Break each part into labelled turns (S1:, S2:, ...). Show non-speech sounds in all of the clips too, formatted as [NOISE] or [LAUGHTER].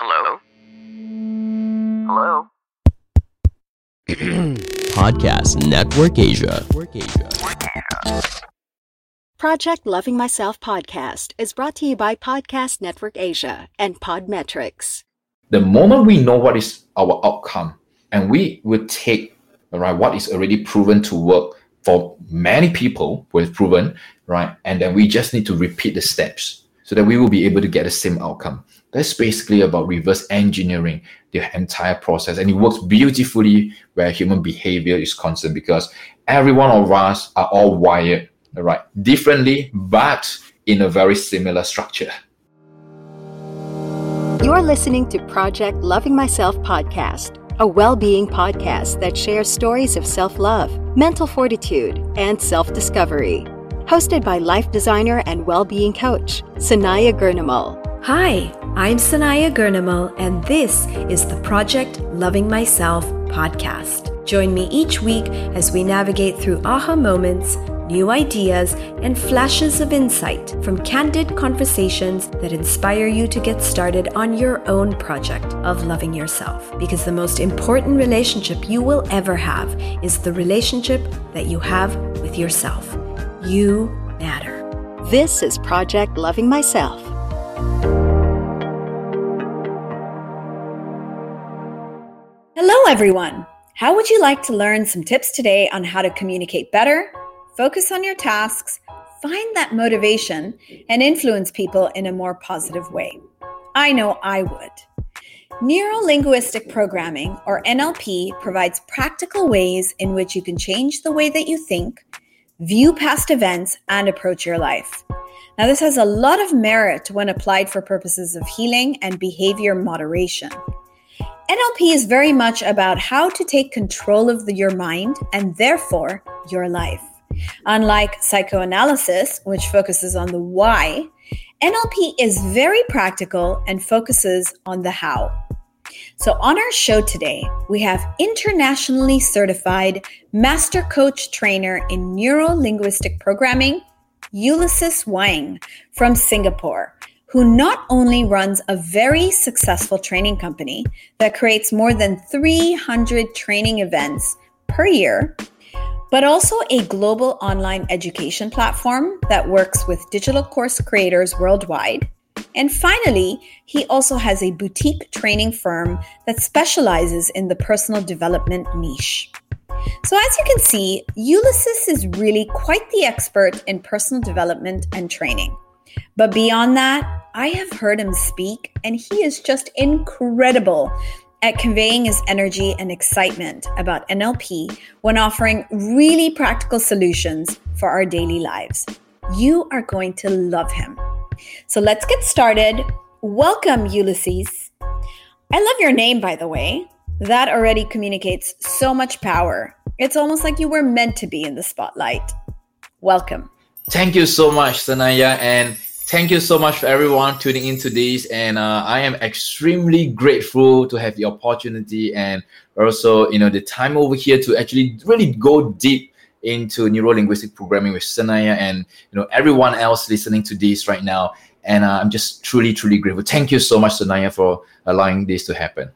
S1: Hello? Hello? [CLEARS THROAT]
S2: Podcast Network Asia.
S3: Project Loving Myself podcast is brought to you by Podcast Network Asia and Podmetrics.
S4: the moment we know what is our outcome and we will take right what is already proven to work for many people who have proven right and then we just need to repeat the steps so that we will be able to get the same outcome that's basically about reverse engineering the entire process and it works beautifully where human behavior is concerned because every one of us are all wired right differently but in a very similar structure
S3: You're listening to Project Loving Myself podcast, a well being podcast that shares stories of self love, mental fortitude, and self discovery. Hosted by life designer and well being coach, Sanaya Gurnamal.
S5: Hi, I'm Sanaya Gurnamal, and this is the Project Loving Myself podcast. Join me each week as we navigate through aha moments, new ideas, and flashes of insight from candid conversations that inspire you to get started on your own project of loving yourself. Because the most important relationship you will ever have is the relationship that you have with yourself. You matter.
S3: This is Project Loving Myself.
S5: Hello, everyone. How would you like to learn some tips today on how to communicate better, focus on your tasks, find that motivation, and influence people in a more positive way? I know I would. Neuro linguistic programming, or NLP, provides practical ways in which you can change the way that you think, view past events, and approach your life. Now, this has a lot of merit when applied for purposes of healing and behavior moderation. NLP is very much about how to take control of the, your mind and therefore your life. Unlike psychoanalysis, which focuses on the why, NLP is very practical and focuses on the how. So, on our show today, we have internationally certified master coach trainer in neuro linguistic programming, Ulysses Wang from Singapore, who not only runs a very successful training company that creates more than 300 training events per year, but also a global online education platform that works with digital course creators worldwide. And finally, he also has a boutique training firm that specializes in the personal development niche. So, as you can see, Ulysses is really quite the expert in personal development and training. But beyond that, I have heard him speak, and he is just incredible at conveying his energy and excitement about NLP when offering really practical solutions for our daily lives. You are going to love him. So let's get started. Welcome, Ulysses. I love your name, by the way. That already communicates so much power. It's almost like you were meant to be in the spotlight. Welcome.
S4: Thank you so much, Sanaya, and thank you so much for everyone tuning into this. And uh, I am extremely grateful to have the opportunity and also, you know, the time over here to actually really go deep into neuro linguistic programming with Sanaya and you know everyone else listening to this right now. And uh, I'm just truly, truly grateful. Thank you so much, Sanaya, for allowing this to happen.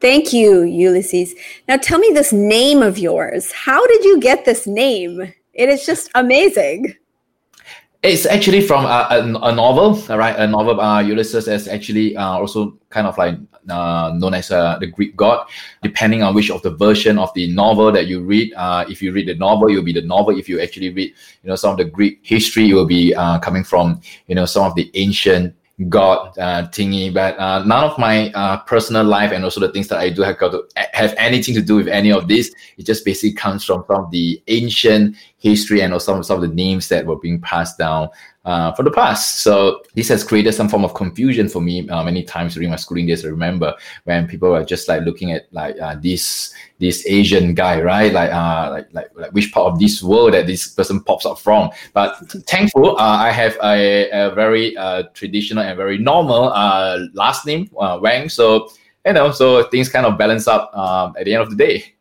S5: Thank you, Ulysses. Now tell me this name of yours. How did you get this name? It is just amazing.
S4: It's actually from a, a, a novel, right? A novel. Ulysses is actually uh, also kind of like uh, known as uh, the Greek god, depending on which of the version of the novel that you read. Uh, if you read the novel, you'll be the novel. If you actually read, you know, some of the Greek history, you will be uh, coming from, you know, some of the ancient god uh, thingy. But uh, none of my uh, personal life and also the things that I do have got to have anything to do with any of this. It just basically comes from of the ancient history and also some, of the names that were being passed down uh, for the past. So this has created some form of confusion for me uh, many times during my schooling days. I remember when people were just like looking at like uh, this this Asian guy, right? Like, uh, like like like which part of this world that this person pops up from. But thankful, uh, I have a, a very uh, traditional and very normal last name, Wang. So you know, so things kind of balance up um, at the end of the day.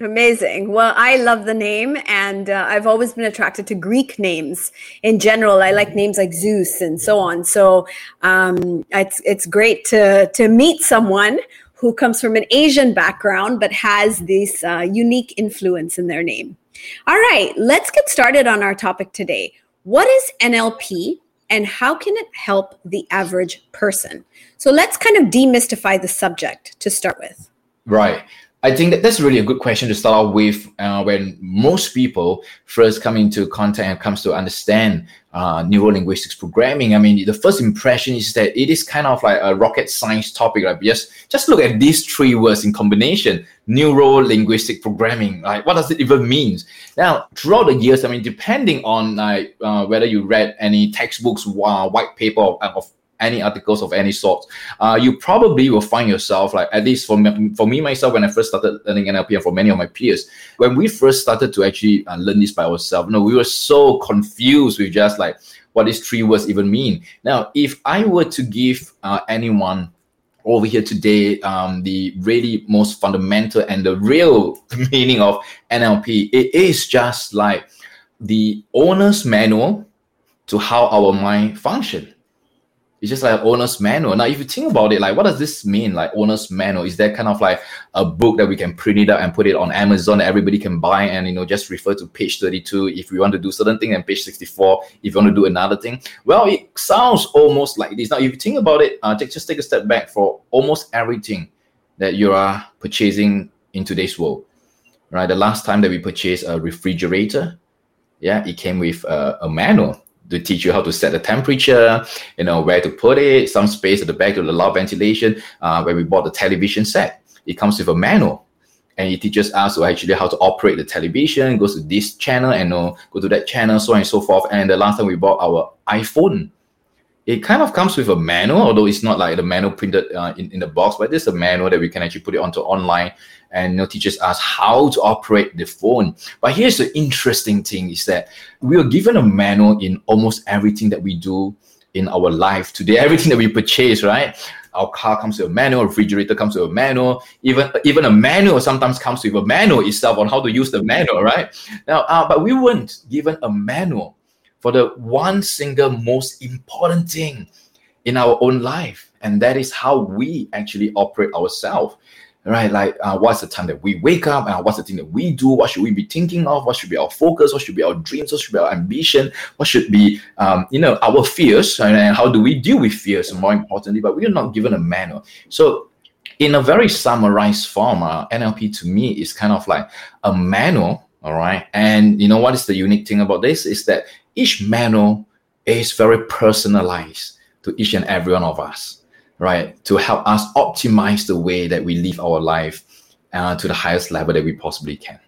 S5: Amazing. Well, I love the name, and uh, I've always been attracted to Greek names in general. I like names like Zeus and so on. So um, it's it's great to to meet someone who comes from an Asian background but has this uh, unique influence in their name. All right, let's get started on our topic today. What is NLP, and how can it help the average person? So let's kind of demystify the subject to start with.
S4: Right. I think that that's really a good question to start off with uh, when most people first come into contact and comes to understand uh, neuro linguistics programming. I mean, the first impression is that it is kind of like a rocket science topic. Like just just look at these three words in combination: neuro linguistic programming. Like, what does it even mean? Now, throughout the years, I mean, depending on like uh, whether you read any textbooks, uh, white paper of, of any articles of any sort, uh, you probably will find yourself like at least for me, for me myself when I first started learning NLP and for many of my peers, when we first started to actually uh, learn this by ourselves, you know, we were so confused with just like what these three words even mean. Now, if I were to give uh, anyone over here today um, the really most fundamental and the real [LAUGHS] meaning of NLP, it is just like the owner's manual to how our mind function it's just like owner's manual. Now, if you think about it, like what does this mean? Like owner's manual? Is that kind of like a book that we can print it out and put it on Amazon everybody can buy and you know just refer to page 32 if we want to do certain thing and page 64 if you want to do another thing? Well, it sounds almost like this. Now, if you think about it, uh, just take a step back for almost everything that you are purchasing in today's world. Right, the last time that we purchased a refrigerator, yeah, it came with a, a manual to teach you how to set the temperature, you know, where to put it, some space at the back to allow ventilation. Uh, when we bought the television set, it comes with a manual and it teaches us actually how to operate the television, goes to this channel and uh, go to that channel, so on and so forth. And the last time we bought our iPhone, it kind of comes with a manual, although it's not like the manual printed uh, in, in the box, but there's a manual that we can actually put it onto online and you know, teaches us how to operate the phone. But here's the interesting thing is that we are given a manual in almost everything that we do in our life today, everything that we purchase, right? Our car comes with a manual, refrigerator comes with a manual, even even a manual sometimes comes with a manual itself on how to use the manual, right? Now, uh, but we weren't given a manual for the one single most important thing in our own life, and that is how we actually operate ourselves right? Like, uh, what's the time that we wake up? Uh, what's the thing that we do? What should we be thinking of? What should be our focus? What should be our dreams? What should be our ambition? What should be, um, you know, our fears? And how do we deal with fears? More importantly, but we are not given a manual. So, in a very summarized form, uh, NLP to me is kind of like a manual. All right, and you know what is the unique thing about this is that each manual is very personalized to each and every one of us right, to help us optimize the way that we live our life uh, to the highest level that we possibly can.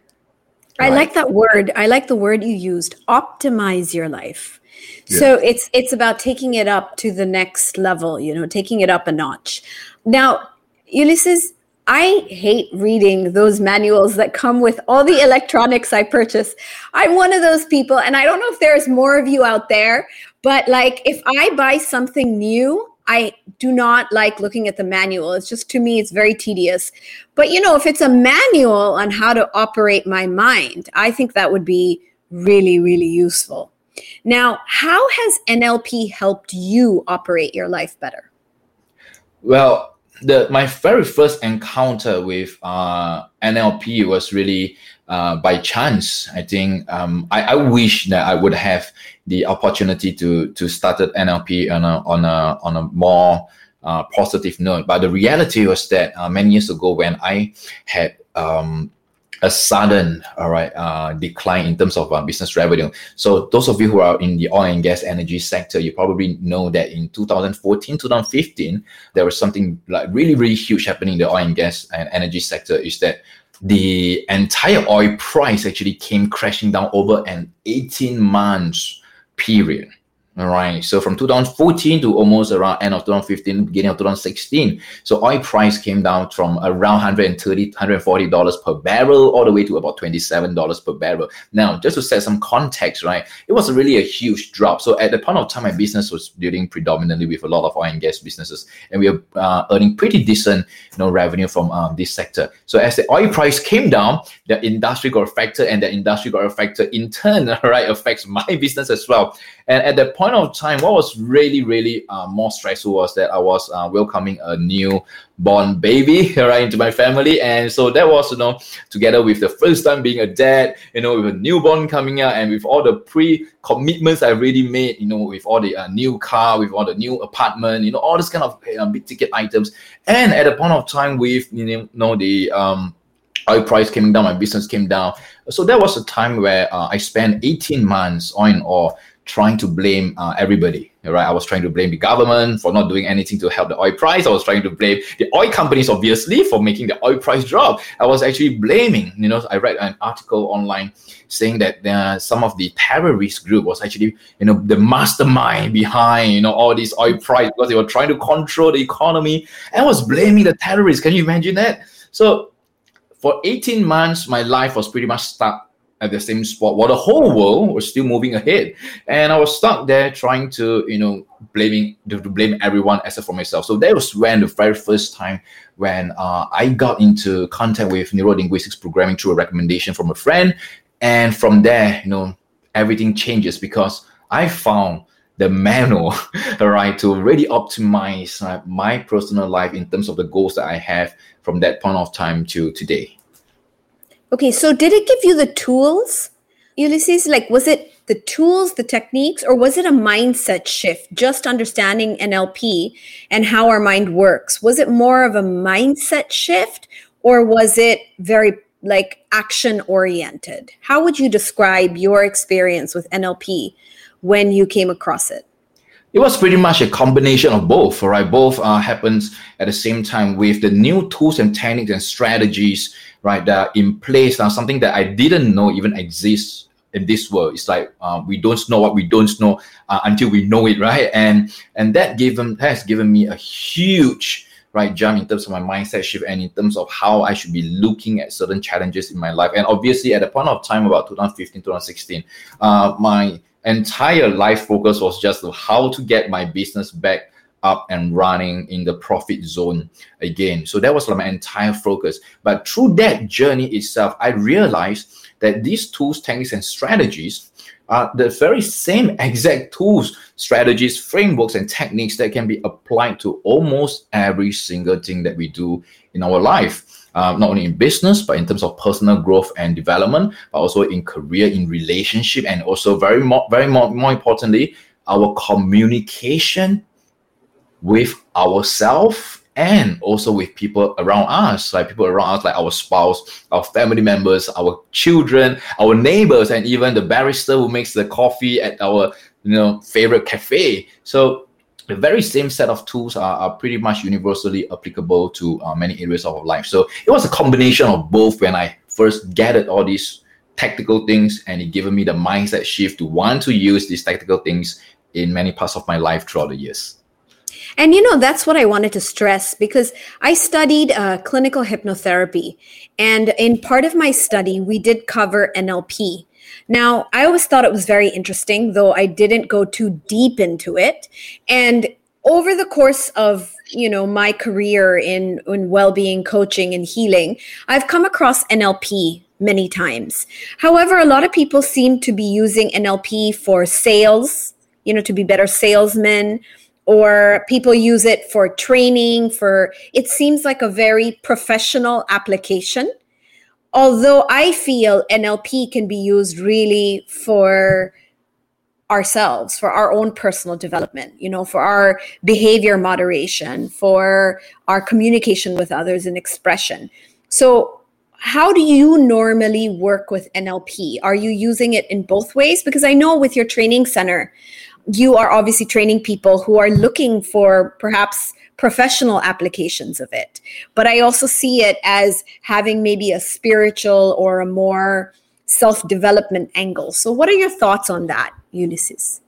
S5: I like that word. I like the word you used, optimize your life. Yeah. So it's it's about taking it up to the next level, you know, taking it up a notch. Now, Ulysses, I hate reading those manuals that come with all the electronics I purchase. I'm one of those people, and I don't know if there's more of you out there, but like if I buy something new, I do not like looking at the manual. It's just to me, it's very tedious. But you know, if it's a manual on how to operate my mind, I think that would be really, really useful. Now, how has NLP helped you operate your life better?
S4: Well, the my very first encounter with uh, NLP was really uh, by chance. I think um, I, I wish that I would have the opportunity to to start at NLP on a on a on a more uh, positive note. But the reality was that uh, many years ago, when I had um, a sudden all right uh, decline in terms of uh, business revenue. So those of you who are in the oil and gas energy sector you probably know that in 2014 2015 there was something like really really huge happening in the oil and gas and energy sector is that the entire oil price actually came crashing down over an 18 months period All right. So from 2014 to almost around end of 2015, beginning of 2016. So oil price came down from around 130, 140 dollars per barrel all the way to about 27 dollars per barrel. Now, just to set some context, right? It was really a huge drop. So at the point of time, my business was dealing predominantly with a lot of oil and gas businesses, and we were uh, earning pretty decent, you know, revenue from um, this sector. So as the oil price came down, the industry got affected, and the industry got affected in turn, [LAUGHS] right, affects my [LAUGHS] business as well. And at that point of time, what was really, really uh, more stressful was that I was uh, welcoming a new born baby [LAUGHS] right into my family, and so that was you know together with the first time being a dad, you know, with a newborn coming out, and with all the pre commitments I already made, you know, with all the uh, new car, with all the new apartment, you know, all this kind of uh, big ticket items, and at a point of time with you know the um oil price came down, my business came down. So that was a time where uh, I spent 18 months on or trying to blame uh, everybody, right? I was trying to blame the government for not doing anything to help the oil price. I was trying to blame the oil companies, obviously, for making the oil price drop. I was actually blaming, you know, I read an article online saying that uh, some of the terrorist group was actually, you know, the mastermind behind, you know, all these oil price because they were trying to control the economy and was blaming the terrorists. Can you imagine that? So for 18 months, my life was pretty much stuck at the same spot while the whole world was still moving ahead. And i was stuck there trying to you know blaming to, blame everyone except for myself. So that was when the very first time when uh, i got into contact with neuro-linguistics programming through a recommendation from a friend. And from there you know everything changes because i found the manual [LAUGHS] right to really optimize uh, my personal life in terms of the goals that i have from that point of time to today
S5: Okay, so did it give you the tools, Ulysses? Like, was it the tools, the techniques, or was it a mindset shift, just understanding NLP and how our mind works? Was it more of a mindset shift, or was it very like action oriented? How would you describe your experience with NLP when you came across it?
S4: It was pretty much a combination of both, right? Both uh, happens at the same time with the new tools and techniques and strategies right, that are in place now, something that I didn't know even exists in this world. It's like uh, we don't know what we don't know uh, until we know it, right? And and that given has given me a huge right jump in terms of my mindset shift and in terms of how I should be looking at certain challenges in my life. And obviously, at the point of time about 2015, 2016, uh, my entire life focus was just how to get my business back up and running in the profit zone again. So that was like my entire focus. But through that journey itself, I realized that these tools, techniques, and strategies are the very same [LAUGHS] exact tools, strategies, frameworks, and techniques that can be applied to almost every single thing that we do in our life. Uh, not only in business, but in terms of personal growth and development, but also in career, in relationship, and also very more, very more, more importantly, our communication with ourselves and also with people around us, like people around us, like our spouse, our family members, our children, our neighbors, and even the barrister who makes the coffee at our you know favorite cafe. So the very same set of tools are, are pretty much universally applicable to uh, many areas of our life. So it was a combination of both when I first gathered all these tactical things and it given me the mindset shift to want to use these tactical things in many parts of my life throughout the years.
S5: And you know, that's what I wanted to stress because I studied uh, clinical hypnotherapy. And in part of my study, we did cover NLP. Now, I always thought it was very interesting, though I didn't go too deep into it. And over the course of you know my career in in well-being coaching and healing i've come across nlp many times however a lot of people seem to be using nlp for sales you know to be better salesmen or people use it for training for it seems like a very professional application. Although i feel nlp can be used really for ourselves for our own personal development you know for our behavior moderation for our communication with others and expression. So how do you normally work with nlp are you using it in both ways? Because i know with your training center you are obviously training people who are looking for perhaps professional applications of it. But I also see it as having maybe a spiritual or a more self development angle. So, what are your thoughts on that, Ulysses?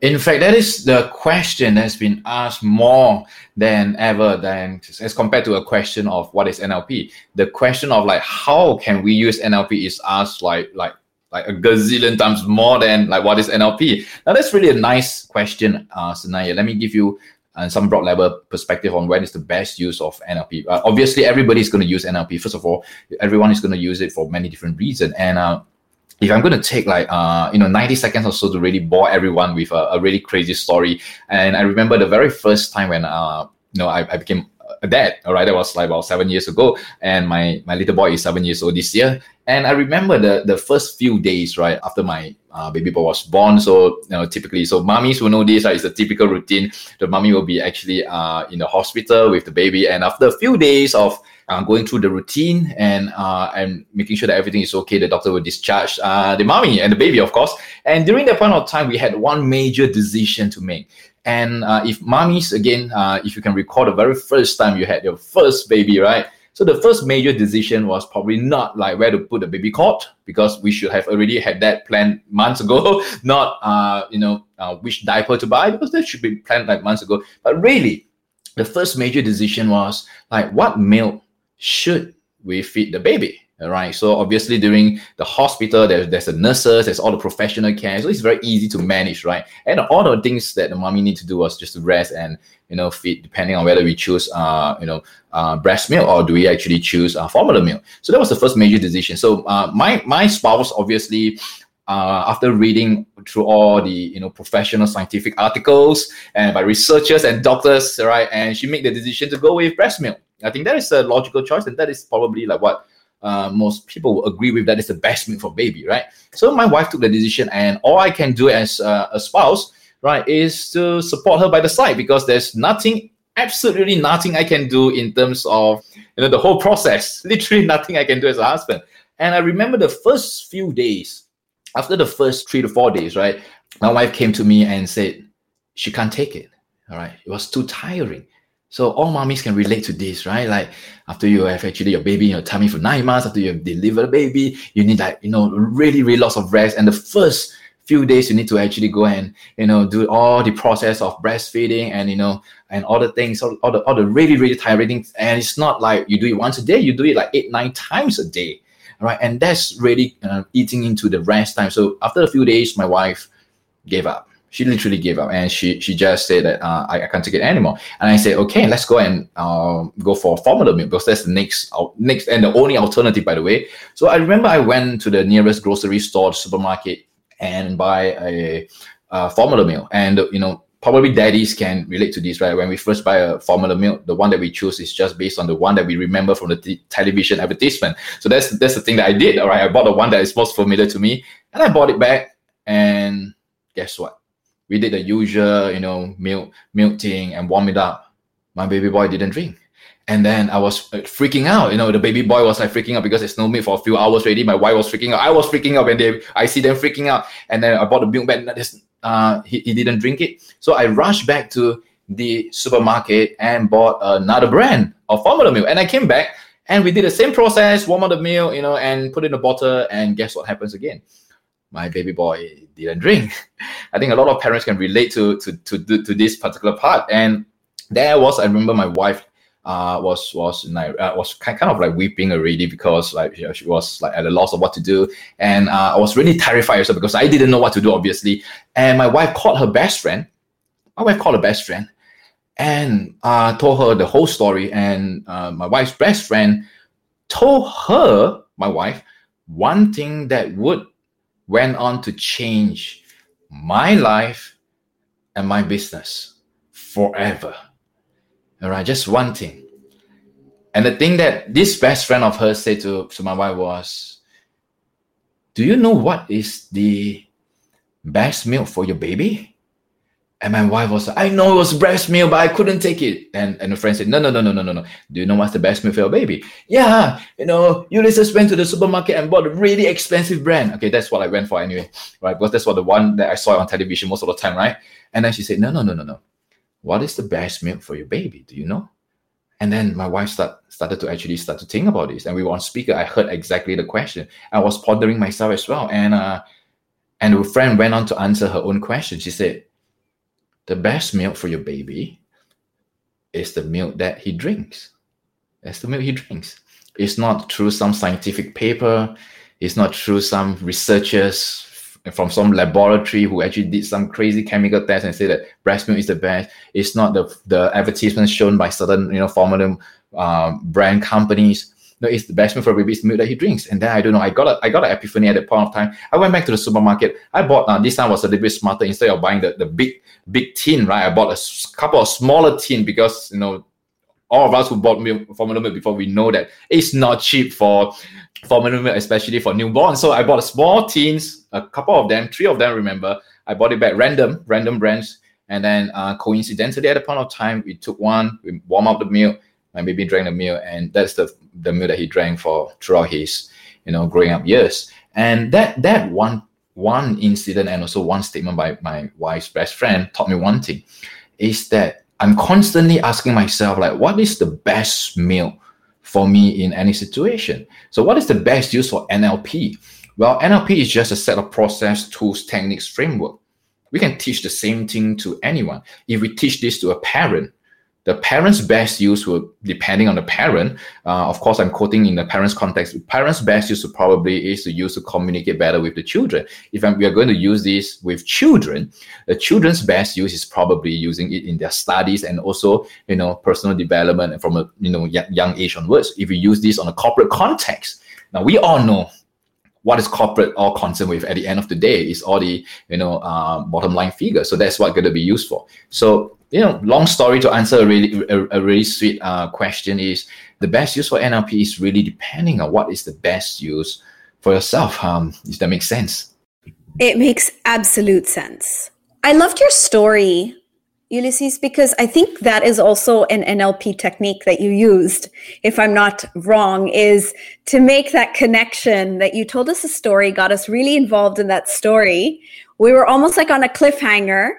S4: In fact, that is the question that's been asked more than ever than as compared to a question of what is NLP. The question of like how can we use NLP is asked like like like a gazillion times more than like what is NLP. Now that's really a nice question, uh, Sanaya. Let me give you uh, some broad level perspective on when is the best use of NLP. Uh, obviously, everybody is going to use NLP. First of all, everyone is going to use it for many different reasons. And uh, if I'm going to take like uh, you know 90 seconds or so to really bore everyone with a, a really crazy story, and I remember the very first time when uh, you know I, I became dad. All right, that was like about seven years ago, and my my little boy is seven years old this year. And I remember the the first few days right after my uh, baby boy was born. So you know, typically, so mummies will know this. Right? It's a typical routine. The mummy will be actually uh, in the hospital with the baby, and after a few days of uh, going through the routine and uh, and making sure that everything is okay, the doctor will discharge uh, the mommy and the baby, of course. And during that point of time, we had one major decision to make. And uh, if mummies, again, uh, if you can recall the very first time you had your first baby, right? So the first major decision was probably not like where to put the baby cot because we should have already had that planned months ago, [LAUGHS] not uh, you know uh, which diaper to buy because that should be planned like months ago. But really, the first major decision was like what milk should we feed the baby? Right? So obviously during the hospital, there's there's the nurses, there's all the professional care, so it's very easy to manage, right? And all the things that the mommy need to do was just to rest and you know feed, depending on whether we choose uh you know uh, breast milk or do we actually choose uh, formula milk. So that was the first major decision. So uh, my my spouse obviously. Uh, after reading through all the you know professional scientific articles and by researchers and doctors, right, and she made the decision to go with breast milk. I think that is a logical choice, and that is probably like what uh, most people will agree with that it's the best milk for baby, right? So my wife took the decision, and all I can do as uh, a spouse, right, is to support her by the side because there's nothing, absolutely nothing I can do in terms of you know the whole process. [LAUGHS] Literally nothing I can do as a husband. And I remember the first few days, after the first three to four days, right, my wife came to me and said she can't take it. All right, it was too tiring. So all mommies can relate to this, right? Like after you have actually your baby in your tummy for nine months, after you have delivered a baby, you need like, you know, really, really lots of rest. And the first few days you need to actually go and, you know, do all the process of breastfeeding and, you know, and all the things, all, all the all the really, really tiring things. And it's not like you do it once a day, you do it like eight, nine times a day. Right. And that's really uh, eating into the rest time. So after a few days, my wife gave up she literally gave up and she she just said that uh, I, I can't take it anymore. And I said, okay, let's go and uh, go for formula milk because that's the next uh, next and the only alternative, by the way. So I remember I went to the nearest grocery store, supermarket, and buy a, a formula milk. And you know, probably daddies can relate to this, right? When we first buy a formula milk, the one that we choose is just based on the one that we remember from the t- television advertisement. So that's that's the thing that I did. All right, I bought the one that is most familiar to me, and I bought it back. And guess what? We did the usual, you know, milk milk thing and warm it up. My baby boy didn't drink. And then I was uh, freaking out. You know, the baby boy was like freaking out because there's no milk for a few hours already. My wife was freaking out. I was freaking out when they I see them freaking out. And then I bought the milk back. Uh, he, he didn't drink it. So I rushed back to the supermarket and bought another brand of formula milk. And I came back and we did the same process, warm up the milk, you know, and put in the bottle. And guess what happens again? My baby boy didn't drink. [LAUGHS] I think a lot of parents can relate to to to, to this particular part. And there was, I remember my wife uh, was was like, uh, was kind, of like weeping already because like you know, she was like at a loss of what to do, and uh, I was really terrified because I didn't know what to do obviously. And my wife called her best friend. My wife called her best friend, and uh, told her the whole story. And uh, my wife's best friend told her, my wife, one thing that would went on to change my life and my business forever. All right, just one thing. And the thing that this best friend of hers said to, to my wife was, Do you know what is the best milk for your baby? And my wife was like, I know it was breast milk, but I couldn't take it. And and a friend said, No, no, no, no, no, no, no. Do you know what's the best milk for your baby? Yeah, you know, Ulysses went to the supermarket and bought a really expensive brand. Okay, that's what I went for anyway, right? Because that's what the one that I saw on television most of the time, right? And then she said, No, no, no, no, no. What is the best milk for your baby? Do you know? And then my wife start, started to actually start to think about this. And we were on speaker. I heard exactly the question. I was pondering myself as well. And uh, and a friend went on to answer her own question. She said, the best milk for your baby is the milk that he drinks. That's the milk he drinks. It's not through some scientific paper. It's not through some researchers from some laboratory who actually did some crazy chemical test and say that breast milk is the best. It's not the the advertisements shown by certain you know formula um, brand companies. No, it's the best milk for a baby. It's the milk that he drinks. And then I don't know. I got a I got an epiphany at that point of time. I went back to the supermarket. I bought uh, this time was a little bit smarter. Instead of buying the, the big big tin, right? I bought a couple of smaller tin because you know all of us who bought milk, formula milk before, we know that it's not cheap for formula milk, especially for newborn. So I bought a small tins, a couple of them, three of them, remember. I bought it back random, random brands. And then uh, coincidentally, at a point of time, we took one, we warm up the milk, my baby drank the milk, and that's the, the milk that he drank for throughout his, you know, growing up years. And that that one one incident and also one statement by my wife's best friend taught me one thing, is that I'm constantly asking myself, like, what is the best meal for me in any situation? So, what is the best use for NLP? Well, NLP is just a set of process, tools, techniques, framework. We can teach the same thing to anyone. If we teach this to a parent, the parents' best use will, depending on the parent, uh, of course, I'm quoting in the parents' context. Parents' best use probably is to use to communicate better with the children. If I'm, we are going to use this with children, the children's best use is probably using it in their studies and also, you know, personal development and from a you know young age onwards. If we use this on a corporate context, now we all know what is corporate all concerned with at the end of the day is all the you know uh, bottom line figure. So that's what going to be used for. So you know, long story to answer a really a, a really sweet uh, question is the best use for NLP is really depending on what is the best use for yourself. Um, if that makes sense.
S5: It makes absolute sense. I loved your story, Ulysses, because I think that is also an NLP technique that you used, if I'm not wrong, is to make that connection that you told us a story, got us really involved in that story. We were almost like on a cliffhanger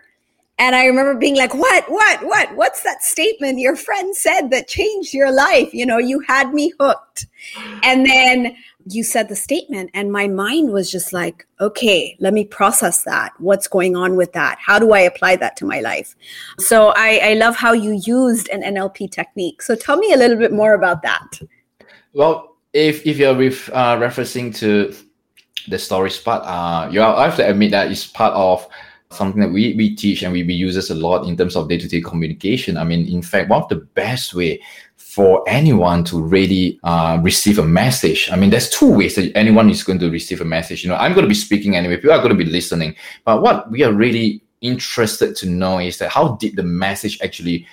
S5: and I remember being like, what, what, what, what's that statement your friend said that changed your life? You know, you had me hooked. And then you said the statement, and my mind was just like, okay, let me process that. What's going on with that? How do I apply that to my life? So I, I love how you used an NLP technique. So tell me a little bit more about that.
S4: Well, if, if you're with, uh, referencing to the stories part, uh, you I have to admit that it's part of something that we, we teach and we, we use this a lot in terms of day-to-day communication. I mean, in fact, one of the best way for anyone to really uh, receive a message. I mean, there's two ways that anyone is going to receive a message. You know, I'm going to be speaking anyway. People are going to be listening. But what we are really interested to know is that how did the message actually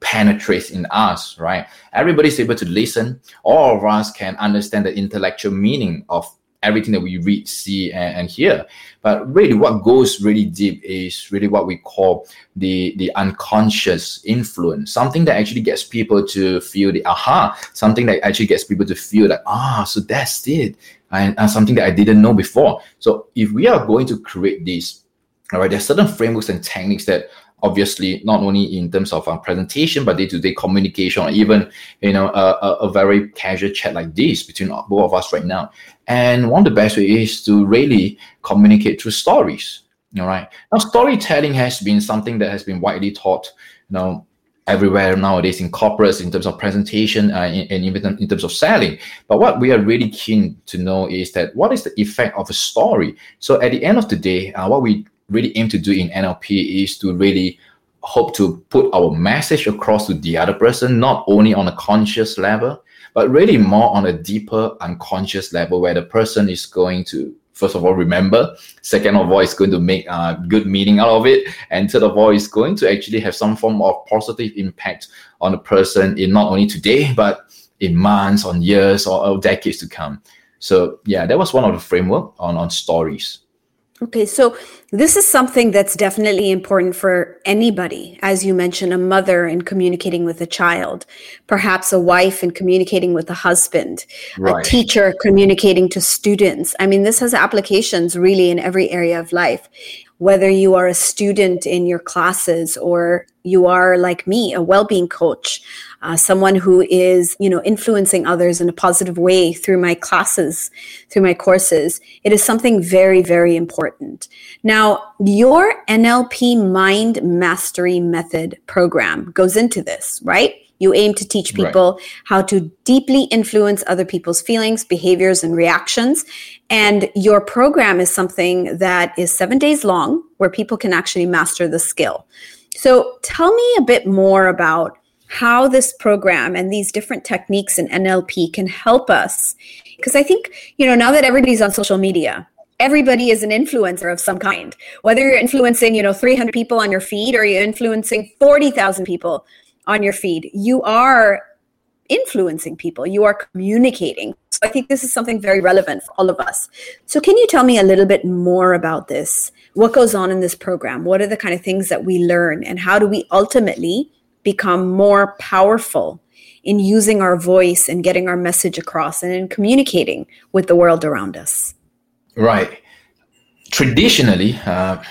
S4: penetrates in us, right? Everybody's able to listen. All of us can understand the intellectual meaning of everything that we read, see, and, and, hear. But really, what goes really deep is really what we call the the unconscious influence, something that actually gets people to feel the aha, something that actually gets people to feel like ah, so that's it, and, and something that I didn't know before. So if we are going to create this, all right, there's certain frameworks and techniques that obviously not only in terms of um, presentation but day-to-day communication or even you know a, a, a, very casual chat like this between both of us right now. And one of the best ways is to really communicate through stories all right? Now storytelling has been something that has been widely taught you know everywhere nowadays in corporates in terms of presentation uh, and even in terms of selling. But what we are really keen to know is that what is the effect of a story? So at the end of the day uh, what we really aim to do in NLP is to really hope to put our message across to the other person, not only on a conscious level, but really more on a deeper unconscious level where the person is going to first of all remember second of all is going to make a good meaning out of it and third of all is going to actually have some form of positive impact on the person in not only today but in months on years or, decades to come. So yeah that was one of the framework on on stories
S5: Okay, so this is something that's definitely important for anybody, as you mentioned, a mother in communicating with a child, perhaps a wife in communicating with a husband, right. a teacher communicating to students. I mean, this has applications really in every area of life. Whether you are a student in your classes or you are like me, a well-being coach, uh, someone who is, you know, influencing others in a positive way through my classes, through my courses. It is something very, very important. Now, your NLP Mind Mastery Method program goes into this, right? You aim to teach people right. how to deeply influence other people's feelings, behaviors, and reactions. And your program is something that is seven days long where people can actually master the skill. So tell me a bit more about how this program and these different techniques in NLP can help us. Because I think, you know, now that everybody's on social media, everybody is an influencer of some kind. Whether you're influencing, you know, 300 people on your feed or you're influencing 40,000 people, on your feed. You are influencing people, you are communicating. So I think this is something very relevant for all of us. So, can you tell me a little bit more about this? What goes on in this program? What are the kind of things that we learn? And how do we ultimately become more powerful in using our voice and getting our message across and in communicating with the world around us?
S4: Right. Traditionally, uh,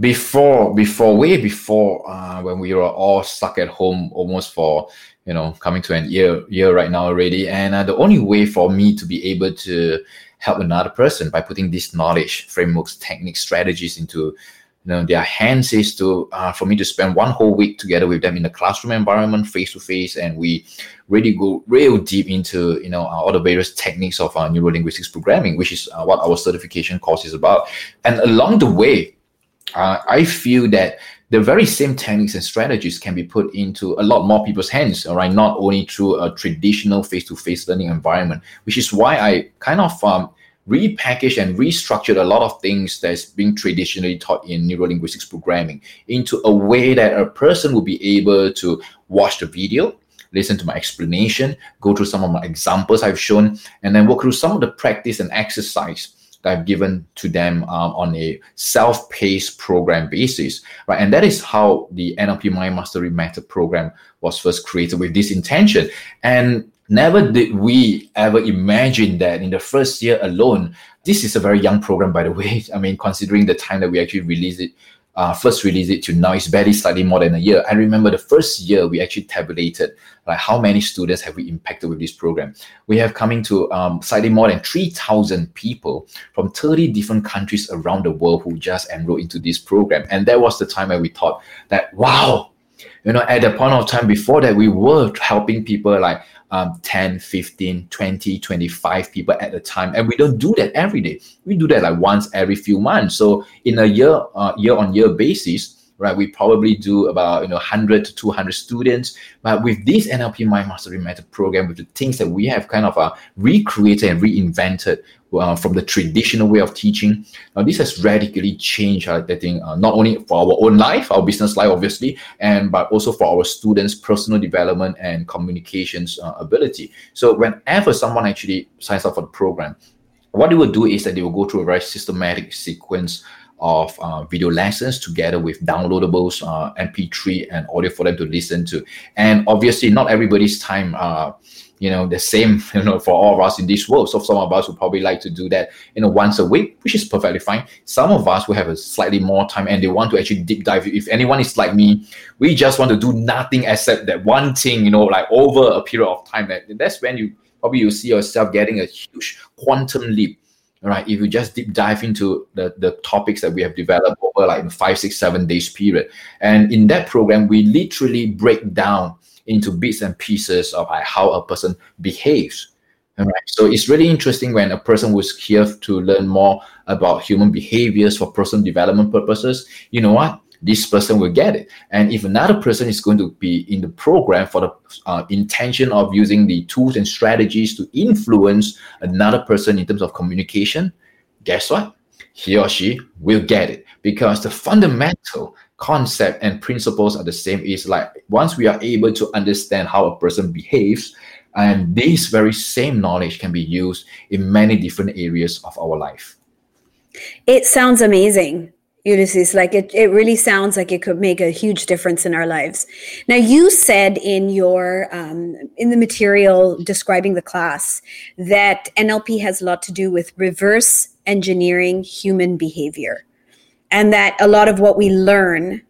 S4: before before way before uh, when we were all stuck at home almost for you know coming to an year year right now already. And uh, the only way for me to be able to help another person by putting this knowledge frameworks techniques strategies into you know their hands is to uh, for me to spend one whole week together with them in the classroom environment face to face and we really go real deep into you know all the various techniques of our neuro linguistics programming which is uh, what our certification course is about. And along the way uh, I feel that the very same techniques and strategies can be put into a lot more people's hands, all right, not only through a traditional face-to-face learning environment, which is why I kind of um, repackaged and restructured a lot of things that's being traditionally taught in neurolinguistics programming into a way that a person will be able to watch the video, listen to my explanation, go through some of my examples I've shown, and then walk through some of the practice and exercise that I've given to them um, on a self-paced program basis, right? And that is how the NLP Mind Mastery Method program was first created with this intention. And never did we ever imagine that in the first year alone, this is a very young program, by the way. [LAUGHS] I mean, considering the time that we actually released it uh, first released it to now it's barely slightly more than a year. I remember the first year we actually tabulated like how many students have we impacted with this program. We have coming to um, slightly more than 3,000 people from 30 different countries around the world who just enrolled into this program. And that was the time when we thought that, wow, you know, at the point of time before that, we were helping people like um, 10, 15, 20, 25 people at a time. And we don't do that every day. We do that like once every few months. So in a year, uh, year on year basis, right, we probably do about, you know, 100 to 200 students. But with this NLP Mind Mastery Method program, with the things that we have kind of uh, recreated and reinvented, uh, from the traditional way of teaching. Now, this has radically changed, uh, I think, uh, not only for our own life, our business life, obviously, and but also for our students' personal development and communications uh, ability. So, whenever someone actually signs up for the program, what they will do is that they will go through a very systematic sequence of uh, video lessons together with downloadables, uh, MP3 and audio for them to listen to. And obviously, not everybody's time uh, you know the same [LAUGHS] you know for all of us in this world. So some of us would probably like to do that you know once a week which is perfectly fine. Some of us will have a slightly more time and they want to actually deep dive. If anyone is like me we just want to do nothing except that one thing you know like over a period of time. That that's when you probably you see yourself getting a huge quantum leap right if you just deep dive into the, the topics that we have developed over like five six seven days period and in that program we literally break down into bits and pieces of like, how a person behaves. Right. So it's really interesting when a person was here to learn more about human behaviors for personal development purposes. You know what? This person will get it. And if another person is going to be in the program for the uh, intention of using the tools and strategies to influence another person in terms of communication, guess what? He or she will get it because the fundamental concept and principles are the same is like once we are able to understand how a person behaves and this very same knowledge can be used in many different areas of our life
S5: it sounds amazing Ulysses, like it, it really sounds like it could make a huge difference in our lives. Now, you said in your um, in the material describing the class that NLP has a lot to do with reverse engineering human behavior. and that a lot of what we learn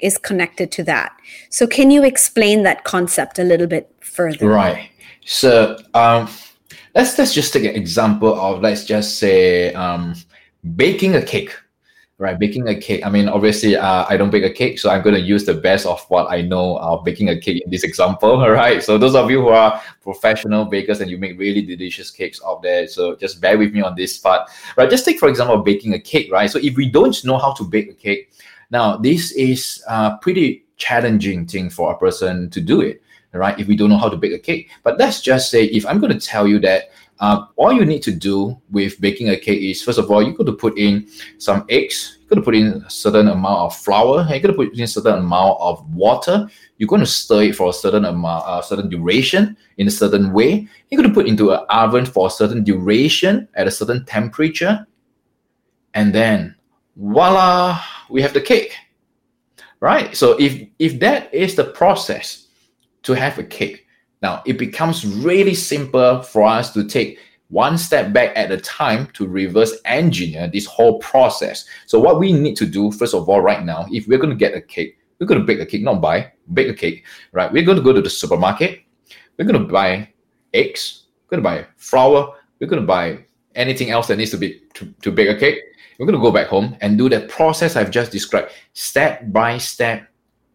S5: is connected to that. So, can you explain that concept a little bit further?
S4: Right. So, um, let's let's just take an example of let's just say um, baking a cake right baking a cake i mean obviously uh, i don't bake a cake so i'm going to use the best of what i know of baking a cake in this example all [LAUGHS] right? So those of you who are professional bakers and you make really delicious cakes out there so just bear with me on this part. Right just take for example baking a cake right? So if we don't know how to bake a cake now this is a pretty challenging thing for a person to do it right? If we don't know how to bake a cake. But let's just say if i'm going to tell you that um, all you need to do with baking a cake is first of all you to put in some eggs. You to put in a certain amount of flour you to put in a certain amount of water. You're going to stir it for a certain amount a uh, certain duration in a certain way. You're going to put into an oven for a certain duration at a certain temperature. And then voila we have the cake. Right? So if if that is the process to have a cake now, it becomes really simple for us to take one step back at a time to reverse engineer this whole process. So, what we need to do, first of all, right now, if we're going to get a cake, we're going to bake a cake, not buy, bake a cake, right? We're going to go to the supermarket, we're going to buy eggs, we're going to buy flour, we're going to buy anything else that needs to be to, to bake a cake. We're going to go back home and do that process I've just described step by step,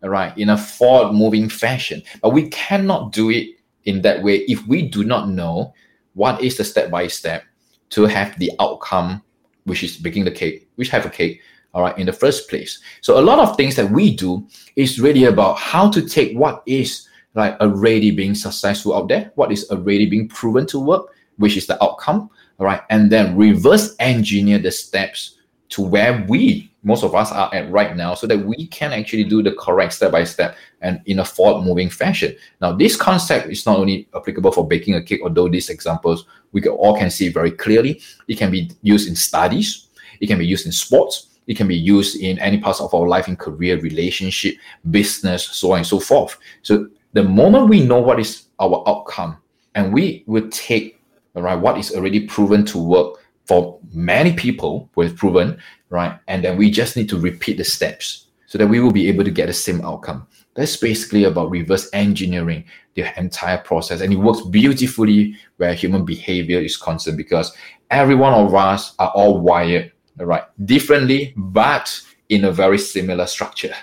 S4: all right, in a forward moving fashion. But we cannot do it in that way if we do not know what is the step by step to have the outcome which is baking the cake which have a cake all right in the first place. So a lot of things that we do is really about how to take what is like already being successful out there what is already being proven to work which is the outcome all right and then reverse engineer the steps to where we most of us are at right now so that we can actually do the correct step by step and in a forward moving fashion. Now, this concept is not only applicable for baking a cake, although these examples we can, all can see very clearly. It can be used in studies, it can be used in sports, it can be used in any parts of our life in career, relationship, business, so on and so forth. So the moment we know what is our outcome and we will take right what is already proven to work for many people who have proven right? And then we just need to repeat the steps so that we will be able to get the same outcome. That's basically about reverse engineering the entire process. And it works beautifully where human behavior is concerned because every one of us are all wired, right? Differently, but in a very similar structure.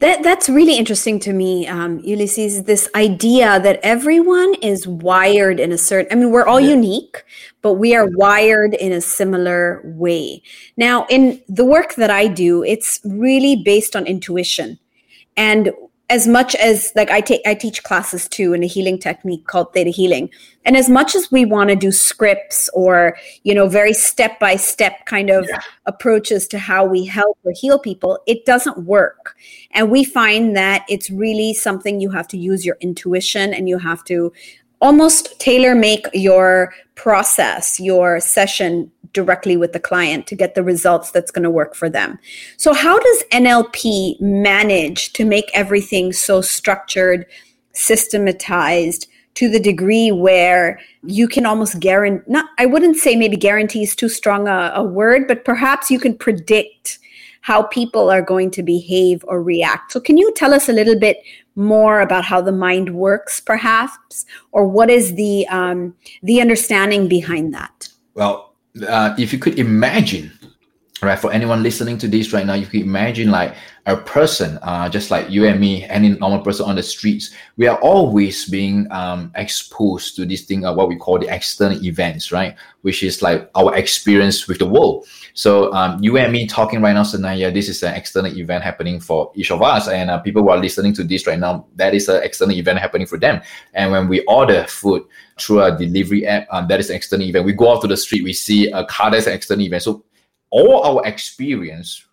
S5: That that's really interesting to me, um, Ulysses. This idea that everyone is wired in a certain. I mean, we're all yeah. unique, but we are wired in a similar way. Now, in the work that I do, it's really based on intuition, and as much as like I take I teach classes too in a healing technique called theta healing. And as much as we want to do scripts or, you know, very step by step kind of yeah. approaches to how we help or heal people, it doesn't work. And we find that it's really something you have to use your intuition and you have to almost tailor make your process, your session directly with the client to get the results that's going to work for them. So, how does NLP manage to make everything so structured, systematized? To the degree where you can almost guarantee, not, I wouldn't say maybe guarantee is too strong a, a word, but perhaps you can predict how people are going to behave or react. So, can you tell us a little bit more about how the mind works, perhaps, or what is the um, the understanding behind that?
S4: Well, uh, if you could imagine right for anyone listening to this right now you can imagine like a person uh, just like you and me any normal person on the streets we are always being um, exposed to this thing of what we call the external events right? Which is like our experience with the world. So um, you and me talking right now Sanaya this is an external event happening for each of us. And uh, people who are listening to this right now that is an external event happening for them. And when we order food through a delivery app um, that is an external event. We go out to the street we see a car that's an external event. So all our experience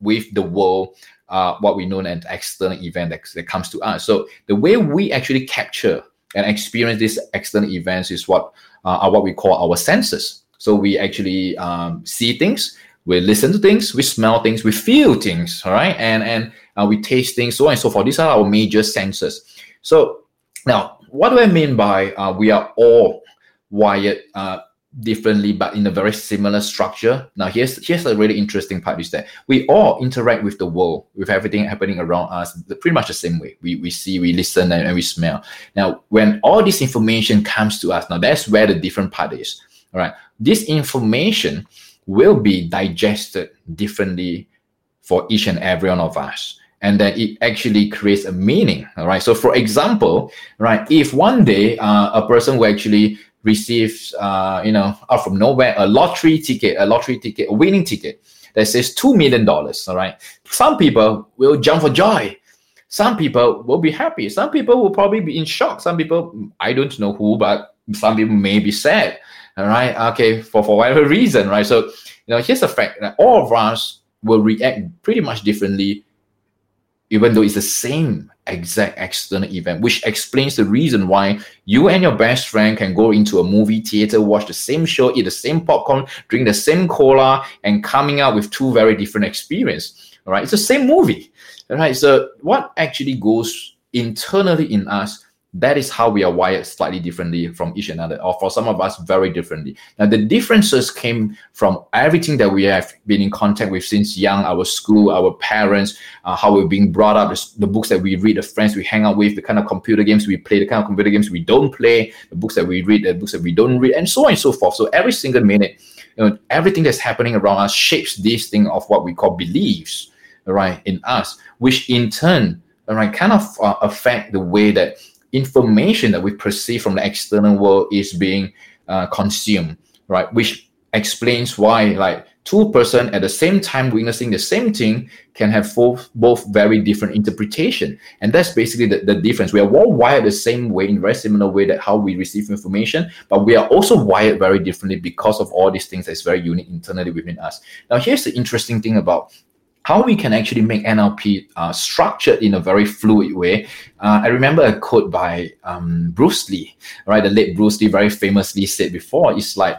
S4: with the world, uh, what we know as external event that, that comes to us. So the way we actually capture and experience these external events is what uh, are what we call our senses. So we actually um, see things, we listen to things, we smell things, we feel things, all right, and and uh, we taste things, so on and so forth. These are our major senses. So now, what do I mean by uh, we are all wired uh, differently but in a very similar structure. Now here's here's a really interesting part is that we all interact with the world with everything happening around us pretty much the same way. We, we see we listen and, and we smell. Now when all this information comes to us now that's where the different part is all right this information will be digested differently for each and every one of us and then it actually creates a meaning all right so for example right if one day uh, a person will actually receives, uh, you know, out from nowhere, a lottery ticket, a lottery ticket, a winning ticket that says $2 million. All right. Some people will jump for joy. Some people will be happy. Some people will probably be in shock. Some people, I don't know who, but some people may be sad. All right. Okay. For, for whatever reason. Right. So, you know, here's the fact that all of us will react pretty much differently, even though it's the same exact external event, which explains the reason why you and your best friend can go into a movie theater, watch the same show, eat the same popcorn, drink the same cola, and coming out with two very different experience. All right, it's the same movie. All right, so what actually goes internally in us that is how we are wired slightly differently from each another, or for some of us, very differently. Now, the differences came from everything that we have been in contact with since young our school, our parents, uh, how we're being brought up, the, books that we read, the friends we hang out with, the kind of computer games we play, the kind of computer games we don't play, the books that we read, the books that we don't read, and so on and so forth. So, every single minute, you know, everything that's happening around us shapes this thing of what we call beliefs, right, in us, which in turn, right, kind of uh, affect the way that information that we perceive from the external world is being uh, consumed, right? Which explains why like two person at the same time witnessing the same thing can have both, both very different interpretation. And that's basically the, the difference. We are all wired the same way in very similar way that how we receive information, but we are also wired very differently because of all these things that's very unique internally within us. Now, here's the interesting thing about how we can actually make NLP uh, structured in a very fluid way. Uh, I remember a quote by um, Bruce Lee, right? The late Bruce Lee very famously said before, it's like,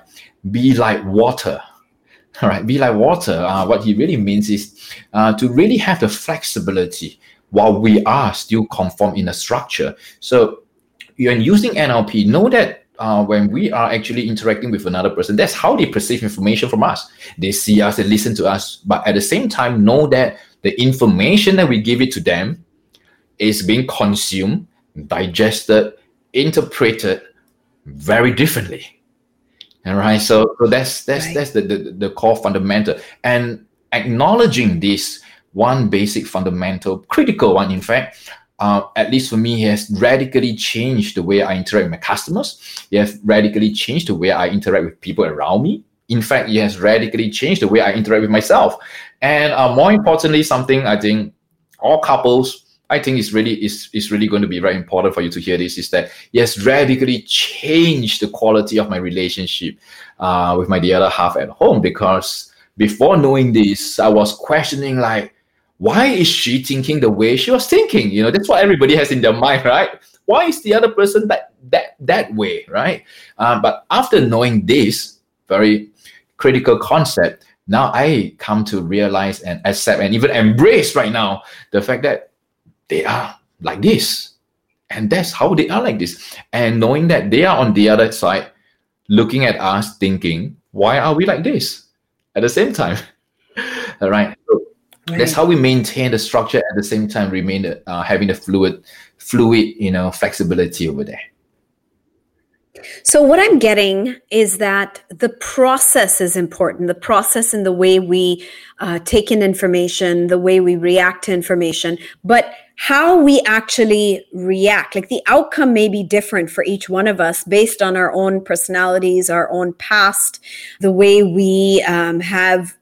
S4: be like water. [LAUGHS] All right, be like water. Uh, what he really means is uh, to really have the flexibility while we are still conform in a structure. So when using NLP, know that uh, when we are actually interacting with another person, that's how they perceive information from us. They see us, they listen to us, but at the same time, know that the information that we give it to them is being consumed, digested, interpreted very differently. All right, so, so that's that's right. that's the, the the core fundamental, and acknowledging this one basic fundamental, critical one, in fact, uh, at least for me, has radically changed the way I interact with my customers. He has radically changed the way I interact with people around me. In fact, he has radically changed the way I interact with myself. And uh, more importantly, something I think all couples, I think is really is, is really going to be very important for you to hear this is that has radically changed the quality of my relationship uh, with my the other half at home because before knowing this, I was questioning like, why is she thinking the way she was thinking? You know, that's what everybody has in their mind, right? Why is the other person that that that way, right? Um, but after knowing this very critical concept, now I come to realize and accept and even embrace right now the fact that they are like this. And that's how they are like this. And knowing that they are on the other side, looking at us, thinking, why are we like this at the same time? All [LAUGHS] right. So Right. That's how we maintain the structure at the same time remain uh, having the fluid, fluid, you know, flexibility over there.
S5: So what I'm getting is that the process is important. The process and the way we uh, take in information, the way we react to information, but how we actually react, like the outcome may be different for each one of us based on our own personalities, our own past, the way we um, have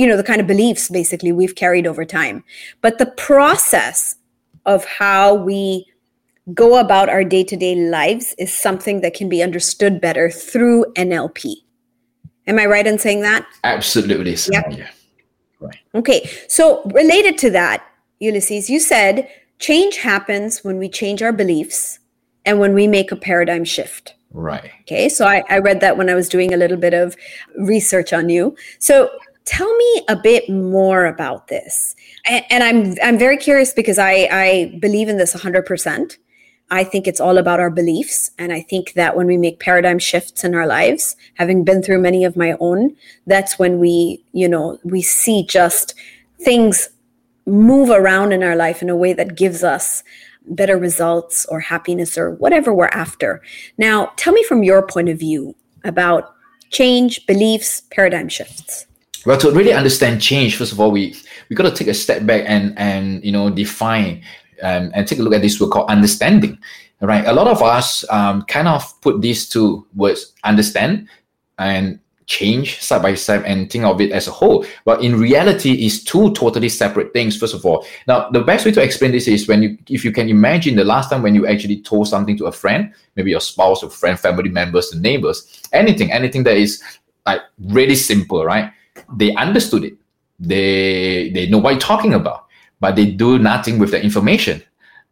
S5: you know the kind of beliefs basically we've carried over time. But the process of how we go about our day-to-day lives is something that can be understood better through nlp am i right in saying that?
S4: Absolutely
S5: yep. yeah. Right. Okay so related to that ulysses you said change happens when we change our beliefs and when we make a paradigm shift.
S4: Right.
S5: Okay so I, I read that when i was doing a little bit of research on you. So Tell me a bit more about this. And, and I'm I'm very curious because I, I believe in this 100%. I think it's all about our beliefs. And I think that when we make paradigm shifts in our lives, having been through many of my own, that's when we, you know, we see just things move around in our life in a way that gives us better results or happiness or whatever we're after. Now, tell me from your point of view about change, beliefs, paradigm shifts.
S4: Well, to really understand change, first of all, we we got to take a step back and and you know define um, and take a look at this word called understanding. Right, a lot of us um, kind of put these two words, understand and change side by side and think of it as a whole. But in reality, it's two totally separate things. First of all, now the best way to explain this is when you, if you can imagine the last time when you actually told something to a friend, maybe your spouse, your friend, family members, the neighbors, anything, anything that is like really simple, right? They understood it. They they know what you're talking about, but they do nothing with the information,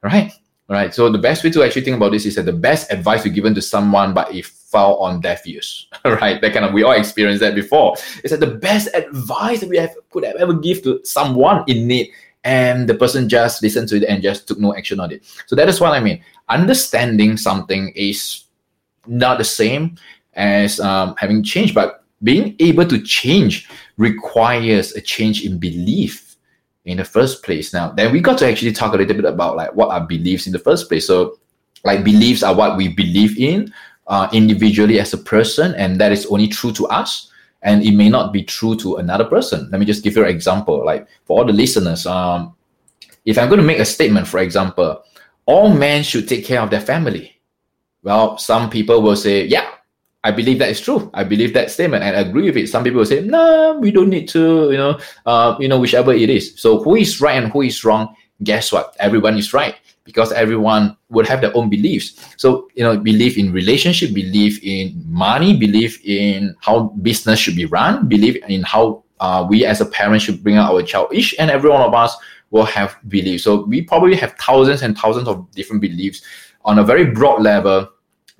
S4: right? Right. So the best way to actually think about this is that the best advice you given to someone, but if fell on deaf ears, [LAUGHS] right? That kind of we all experienced that before. It's that the best advice that we have could have ever give to someone in need, and the person just listened to it and just took no action on it. So that is what I mean. Understanding something is not the same as um, having change, but being able to change requires a change in belief in the first place. Now, then we got to actually talk a little bit about like what are beliefs in the first place. So, like beliefs are what we believe in uh, individually as a person, and that is only true to us, and it may not be true to another person. Let me just give you an example. Like for all the listeners, um, if I'm going to make a statement, for example, all men should take care of their family. Well, some people will say, yeah, I believe that is true. I believe that statement and I agree with it. Some people will say, no, we don't need to, you know, uh, you know, whichever it is. So who is right and who is wrong? Guess what? Everyone is right because everyone would have their own beliefs. So, you know, believe in relationship, believe in money, believe in how business should be run, believe in how uh, we as a parent should bring up our child. Each and every one of us will have beliefs. So we probably have thousands and thousands of different beliefs on a very broad level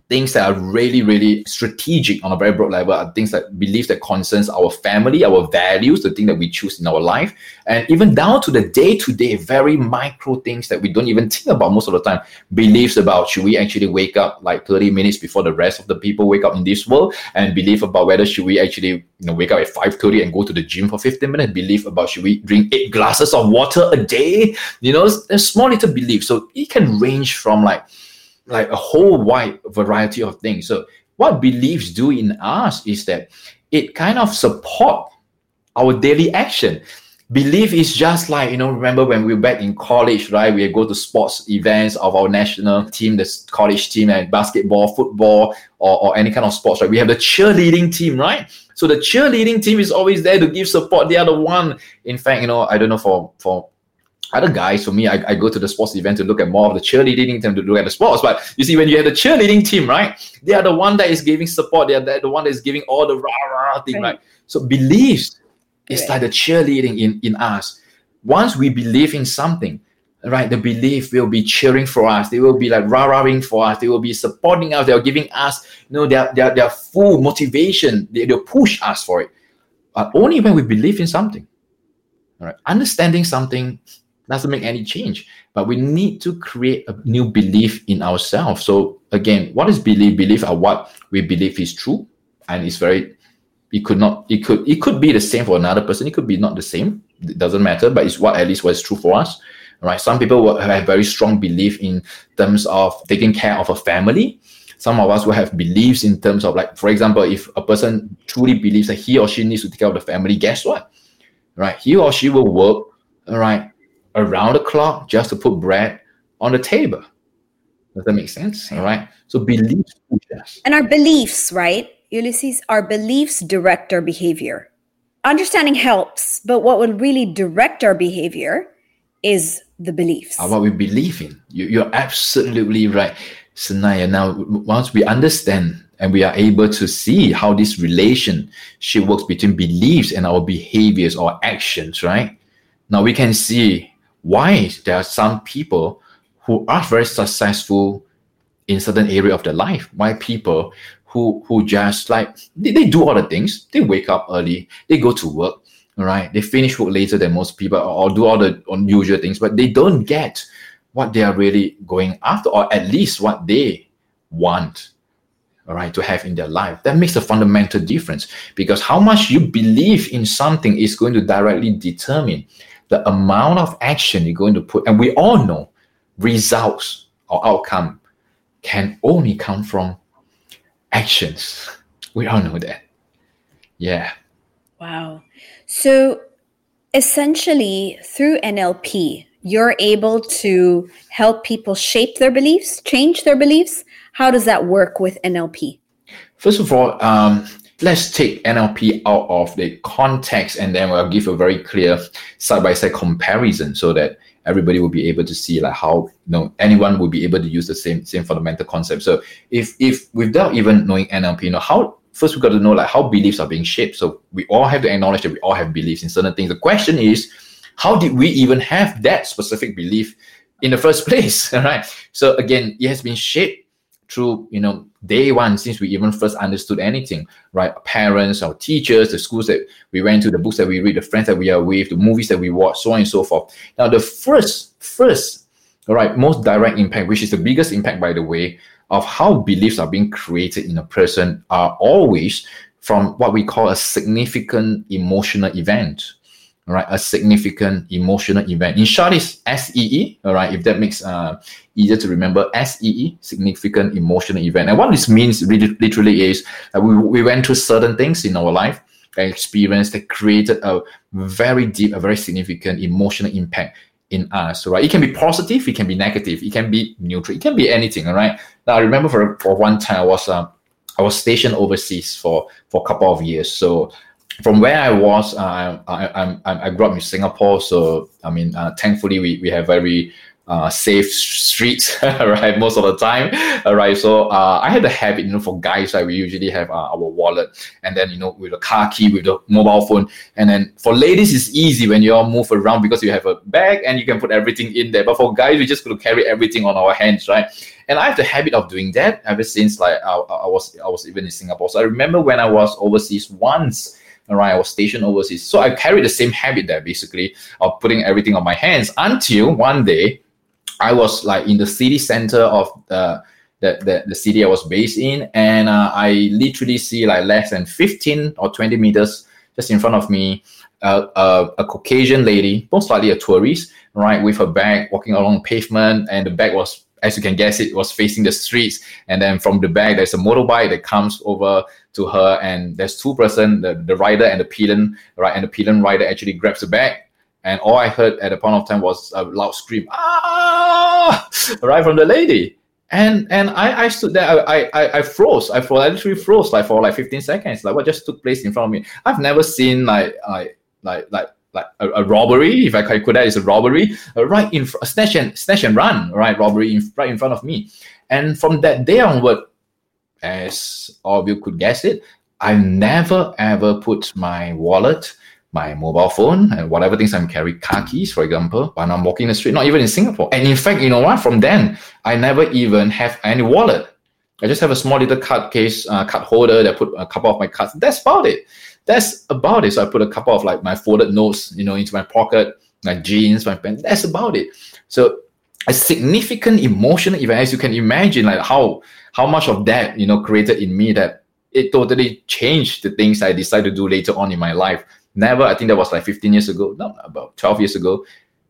S4: things that are really, really strategic on a very broad level are things that beliefs that concerns our family, our values, the thing that we choose in our life, and even down to the day-to-day, very micro things that we don't even think about most of the time. Beliefs about should we actually wake up like 30 minutes before the rest of the people wake up in this world, and belief about whether should we actually you know wake up at 5:30 and go to the gym for 15 minutes. Belief about should we drink eight glasses of water a day. You know, small little belief. So it can range from like like a whole wide variety of things. So what beliefs do in us is that it kind of support our daily action. Belief is just like, you know, remember when we were back in college, right? We go to sports events of our national team, the college team and basketball, football, or, or any kind of sports, right? We have the cheerleading team, right? So the cheerleading team is always there to give support. They are the one. In fact, you know, I don't know for for other guys, for me, I, I go to the sports event to look at more of the cheerleading team to look at the sports. But you see, when you have the cheerleading team, right, they are the one that is giving support. They are the one that is giving all the rah rah thing, right? right? So beliefs is right. like the cheerleading in, in us. Once we believe in something, right, the belief will be cheering for us. They will be like rah rahing for us. They will be supporting us. They are giving us, you know, their, their, their full motivation. They, they'll push us for it. But only when we believe in something. All right. Understanding something doesn't make any change. But we need to create a new belief in ourselves. So again, what is belief? Belief are what we believe is true, and it's very. It could not. It could. It could be the same for another person. It could be not the same. It doesn't matter. But it's what at least was true for us. Right. Some people will have very strong belief in terms of taking care of a family. Some of us will have beliefs in terms of like, for example, if a person truly believes that he or she needs to take care of the family, guess what? Right. He or she will work. All right around the clock just to put bread on the table. Does that make sense? All right. So beliefs
S5: And our beliefs, right? Ulysses, our beliefs direct our behavior. Understanding helps, but what will really direct our behavior is the beliefs.
S4: Ah, what we believe in. You, are absolutely right, Sanaya. Now, once we understand and we are able to see how this relationship works between beliefs and our behaviors or actions, right? Now we can see why there are some people who are very successful in certain area of their life. Why people who who just like they, they do all the things. They wake up early, they go to work, all right. They finish work later than most people or do all the unusual things, but they don't get what they are really going after, or at least what they want, all right, to have in their life. That makes a fundamental difference because how much you believe in something is going to directly determine the amount of action you're going to put. And we all know results or outcome can only come from actions. [LAUGHS] We all know that. Yeah.
S5: Wow. So essentially, through NLP, you're able to help people shape their beliefs, change their beliefs. How does that work with NLP?
S4: First of all, um, let's take NLP out of the context and then we'll give a very clear side by side comparison so that everybody will be able to see like how you know anyone will be able to use the same same fundamental concept. So if if without even knowing NLP, you know how first we got to know like how beliefs are being shaped. So we all have to acknowledge that we all have beliefs in certain things. The question is, how did we even have that specific belief in the first [LAUGHS] place? All [LAUGHS] right. So again, it has been shaped through you know day one since we even first understood anything right? Parents our teachers the schools that we went to the books that we read the friends that we are with the movies that we watch so on and so forth. Now the first first all right most direct impact which is the biggest impact by the way of how beliefs are being created in a person are always from what we call a significant emotional event all right, a significant emotional event. In short, is SEE, all right, if that makes uh, easier to remember, SEE, significant emotional event. And what this means really, literally is that we, we went through certain things in our life, an experience that created a very deep, a very significant emotional impact in us, right? It can be positive, it can be negative, it can be neutral, it can be anything, all right? Now, I remember for, for one time I was, uh, I was stationed overseas for, for a couple of years. So from where I was, uh, I, I, I, grew up in Singapore, so I mean, uh, thankfully we, we have very uh, safe streets, [LAUGHS] right? Most of the time, right? So uh, I had the habit, you know, for guys, right? We usually have uh, our wallet, and then you know, with a car key, with the mobile phone, and then for ladies, it's easy when you all move around because you have a bag and you can put everything in there. But for guys, we just going to carry everything on our hands, right? And I have the habit of doing that ever since like I, I was I was even in Singapore. So I remember when I was overseas once right? I was stationed overseas. So I carried the same habit there, basically, of putting everything on my hands until one day I was like in the city center of the the, the, the city I was based in, and uh, I literally see like less than 15 or 20 meters just in front of me, uh, a Caucasian lady, most likely a tourist, right, with her bag walking along pavement, and the bag was as you can guess it was facing the streets. And then from the back there's a motorbike that comes over to her. And there's two person the, the rider and the pillion right? And the pillion rider actually grabs the bag. And all i heard at the point of time was a loud scream ah! right from the lady. And and i i stood there. I i i froze. I froze. I literally froze like for like 15 seconds like what just took place in front of me. I've never seen like like like like like a, a, robbery, if I could that is a robbery, uh, right in a snatch and snatch and run, right, robbery in, right in front of me. And from that day onward, as all of you could guess it, I never ever put my wallet, my mobile phone, and whatever things I'm carrying, car keys, for example, when I'm walking the street, not even in Singapore. And in fact, you know what? From then, I never even have any wallet. I just have a small little card case, uh, card holder that put a couple of my cards. That's about it that's about it. So I put a couple of like my folded notes, you know, into my pocket, my jeans, my pen. That's about it. So a significant emotional event, as you can imagine, like how how much of that you know created in me that it totally changed the things I decided to do later on in my life. Never, I think that was like 15 years ago, no, about 12 years ago.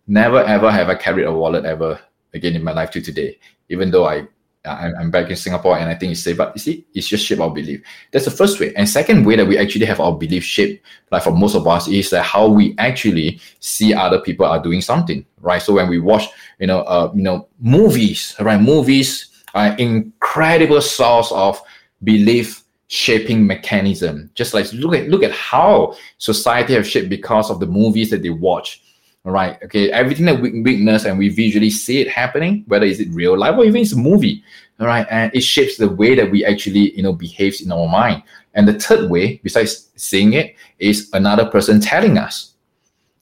S4: Never ever have I carried a wallet ever again in my life to today, even though I I'm back in Singapore and I think it's safe. But you see, it's just shape our belief. That's the first way. And second way that we actually have our belief shaped, like for most of us, is that how we actually see other people are doing something, right? So when we watch, you know, uh, you know, movies, right? Movies are incredible source of belief shaping mechanism. Just like look at look at how society have shaped because of the movies that they watch right? Okay, everything that we witness and we visually see it happening, whether is it real life or even it's a movie, all right? And it shapes the way that we actually, you know, behaves in our mind. And the third way, besides seeing it, is another person telling us,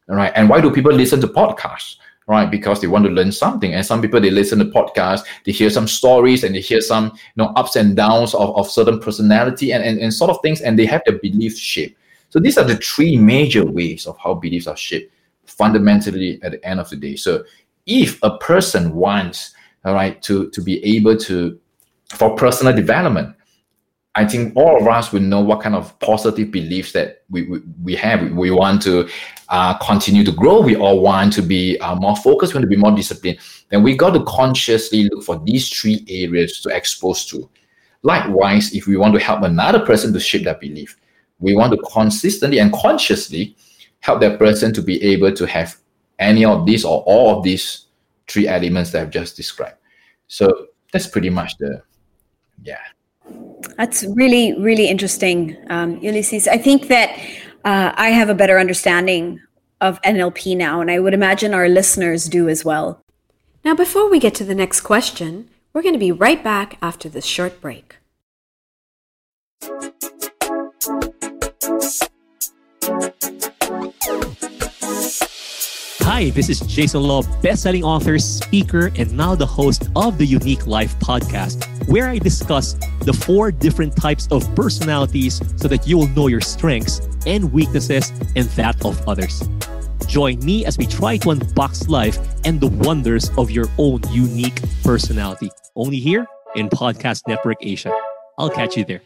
S4: all right? And why do people listen to podcasts? Right, because they want to learn something, and some people they listen to podcasts, they hear some stories, and they hear some you know ups and downs of, of certain personality and, and, and sort of things, and they have the belief shape. So these are the three major ways of how beliefs are shaped fundamentally at the end of the day. So if a person wants, all right, to, to be able to, for personal development, I think all of us will know what kind of positive beliefs that we, we, we have. We want to uh, continue to grow. We all want to be uh, more focused, we want to be more disciplined. Then we got to consciously look for these three areas to expose to. Likewise, if we want to help another person to shape that belief, we want to consistently and consciously help that person to be able to have any of these or all of these three elements that I've just described. So that's pretty much the, yeah.
S5: That's really, really interesting, um, Ulysses. I think that uh, I have a better understanding of NLP now, and I would imagine our listeners do as well.
S6: Now, before we get to the next question, we're going to be right back after this short break.
S7: Hi, this is Jason Law, best-selling author, speaker, and now the host of the Unique Life podcast, where I discuss the four different types of personalities so that you will know your strengths and weaknesses and that of others. Join me as we try to unbox life and the wonders of your own unique personality. Only here in Podcast Network Asia. I'll catch you there.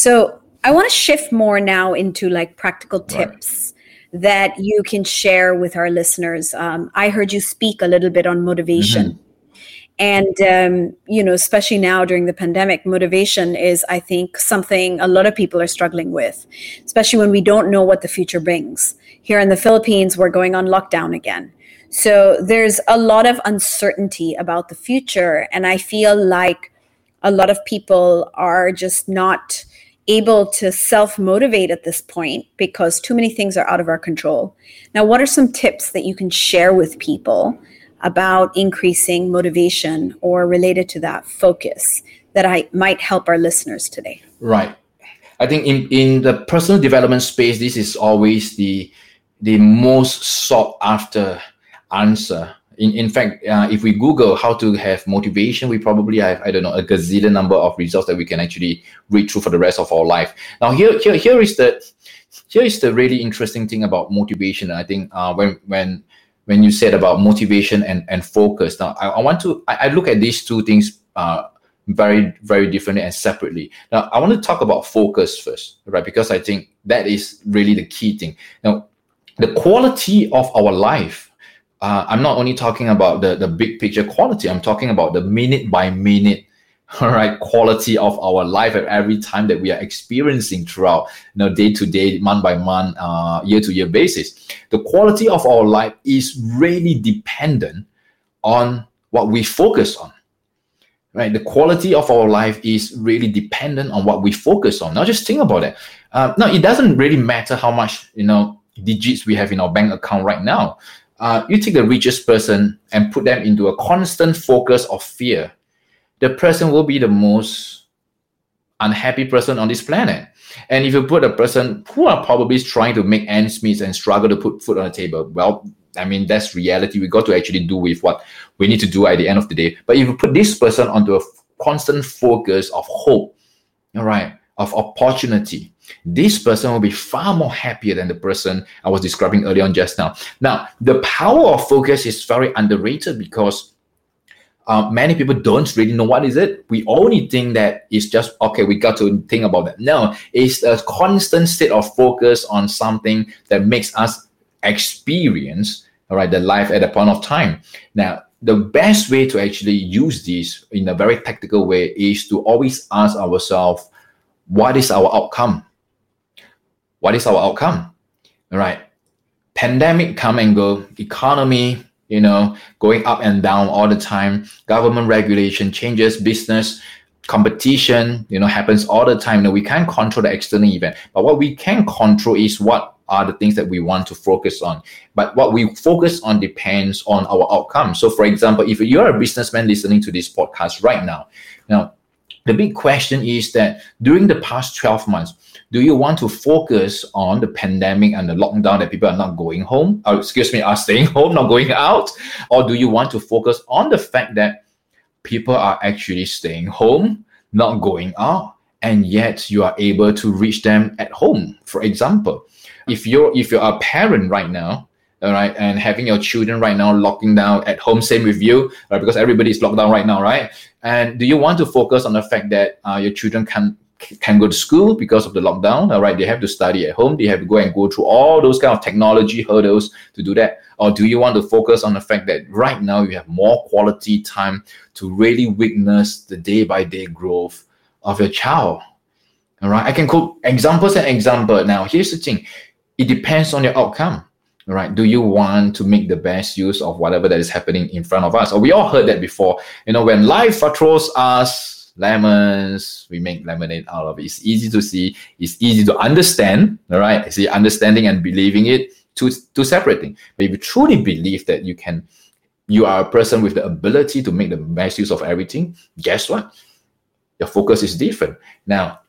S5: So I want to shift more now into like practical tips right. that you can share with our listeners. Um, I heard you speak a little bit on motivation. Mm-hmm. And, um, you know, especially now during the pandemic, motivation is, I think, something a lot of people are struggling with, especially when we don't know what the future brings. Here in the Philippines, we're going on lockdown again. So there's a lot of uncertainty about the future. And I feel like a lot of people are just not able to self motivate at this point because too many things are out of our control. Now, what are some tips that you can share with people about increasing motivation or related to that focus that I might help our listeners today?
S4: Right. I think in, in the personal development space, this is always the the most sought after answer in, in fact, uh, if we Google how to have motivation, we probably have, I don't know, a gazillion number of results that we can actually read through for the rest of our life. Now, here, here, here is the here is the really interesting thing about motivation. I think uh, when when when you said about motivation and, and focus, now I, I want to I, I, look at these two things uh, very very differently and separately. Now I want to talk about focus first, right? Because I think that is really the key thing. Now, the quality of our life uh, I'm not only talking about the, the big picture quality, I'm talking about the minute by minute [LAUGHS] all right quality of our life at every time that we are experiencing throughout you know day to day month by month uh, year to year basis. The quality of our life is really dependent on what we focus on right? The quality of our life is really dependent on what we focus on. Now just think about it. Uh, now it doesn't really matter how much you know digits we have in our bank account right now uh, you take the richest person and put them into a constant focus of fear, the person will be the most unhappy person on this planet. And if you put a person who are probably trying to make ends meet and struggle to put food on the table, well, I mean, that's reality. We got to actually do with what we need to do at the end of the day. But if you put this person onto a constant focus of hope, all right, of opportunity, this person will be far more happier than the person I was describing earlier on just now. Now, the power of focus is very underrated because uh, many people don't really know what is it. We only think that it's just okay. We got to think about that. No, it's a constant state of focus on something that makes us experience all right the life at a point of time. Now, the best way to actually use this in a very tactical way is to always ask ourselves, what is our outcome? What is our outcome? Right. Pandemic come and go, economy, you know, going up and down all the time, government regulation changes, business, competition, you know, happens all the time. You know, we can't control the external event, but what we can control is what are the things that we want to focus on. But what we focus on depends on our outcome. So, for example, if you're a businessman listening to this podcast right now, now the big question is that during the past 12 months, do you want to focus on the pandemic and the lockdown that people are not going home? Or, excuse me, are staying [LAUGHS] home, not going out? Or do you want to focus on the fact that people are actually staying home, not going out, and yet you are able to reach them at home, for example? if you're if you're a parent right now, all right, and having your children right now locking down at home, same with you, right? Because everybody is locked down right now, right? And do you want to focus on the fact that uh, your children can can go to school because of the lockdown? All right, they have to study at home. They have to go and go through all those kind of technology hurdles to do that. Or do you want to focus on the fact that right now you have more quality time to really witness the day by day growth of your child? All right, I can quote examples and example. Now, here's the thing: it depends on your outcome right? Do you want to make the best use of whatever that is happening in front of us? Or we all heard that before. You know, when life throws us lemons, we make lemonade out of it. It's easy to see. It's easy to understand. All right. See, understanding and believing it two two separate things. But if you truly believe that you can, you are a person with the ability to make the best use of everything. Guess what? Your focus is different. Now,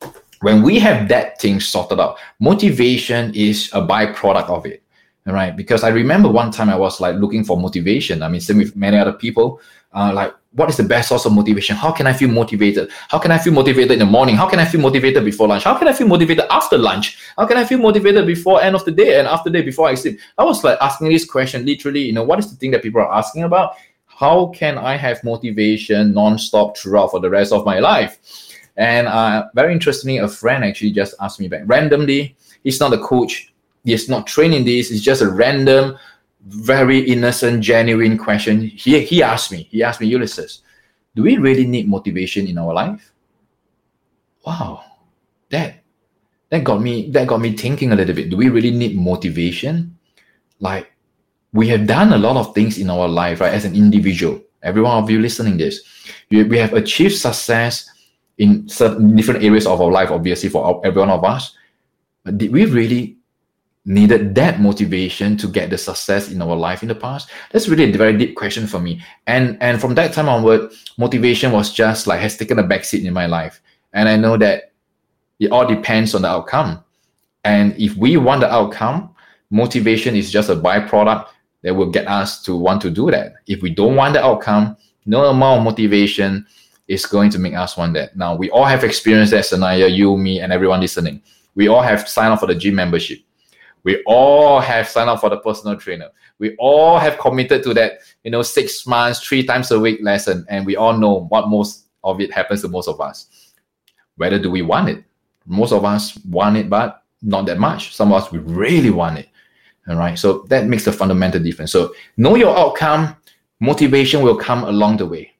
S4: when we have that thing sorted out, motivation is a byproduct of it All right. Because I remember one time I was like looking for motivation. I mean, same with many other people. Uh, like, what is the best source of motivation? How can I feel motivated? How can I feel motivated in the morning? How can I feel motivated before lunch? How can I feel motivated after lunch? How can I feel motivated before end of the day and after day before I sleep? I was like asking this question literally. You know, what is the thing that people are asking about? How can I have motivation non-stop throughout for the rest of my life? And uh, very interestingly, a friend actually just asked me back randomly. He's not a coach He's not training this. It's just a random, very innocent, genuine question. He, he asked me, he asked me, Ulysses, do we really need motivation in our life? Wow, that that got me that got me thinking a little bit. Do we really need motivation? Like we have done a lot of things in our life, right? As an individual, every one of you listening this, we, we have achieved success in certain different areas of our life, obviously for every one of us. But did we really needed that motivation to get the success in our life in the past? That's really a very deep question for me. And and from that time onward, motivation was just like has taken a backseat in my life. And I know that it all depends on the outcome. And if we want the outcome, motivation is just a byproduct that will get us to want to do that. If we don't want the outcome, no amount of motivation is going to make us want that. Now we all have experienced that, Sanaya, you, me, and everyone listening. We all have signed up for the gym membership we all have signed up for the personal trainer. We all have committed to that, you know, six months, three times a week lesson. And we all know what most of it happens to most of us. Whether do we want it? Most of us want it, but not that much. Some of us we really want it. All right. So that makes a fundamental difference. So know your outcome, motivation will come along the way.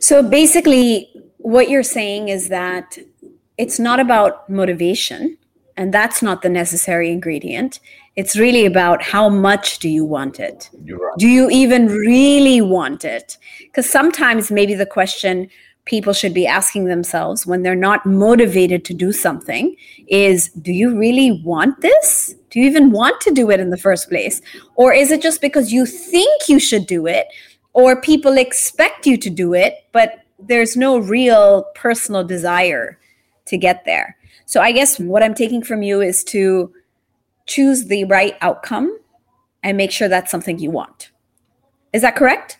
S5: So basically, what you're saying is that it's not about motivation and that's not the necessary ingredient. It's really about how much do you want it? Right. do you even really want it? Because sometimes maybe the question people should be asking themselves when they're not motivated to do something is do you really want this? Do you even want to do it in the first place? Or is it just because you think you should do it? Or people expect you to do it but there's no real personal desire to get there so I guess what I'm taking from you is to choose the right outcome and make sure that's something you want. Is that correct?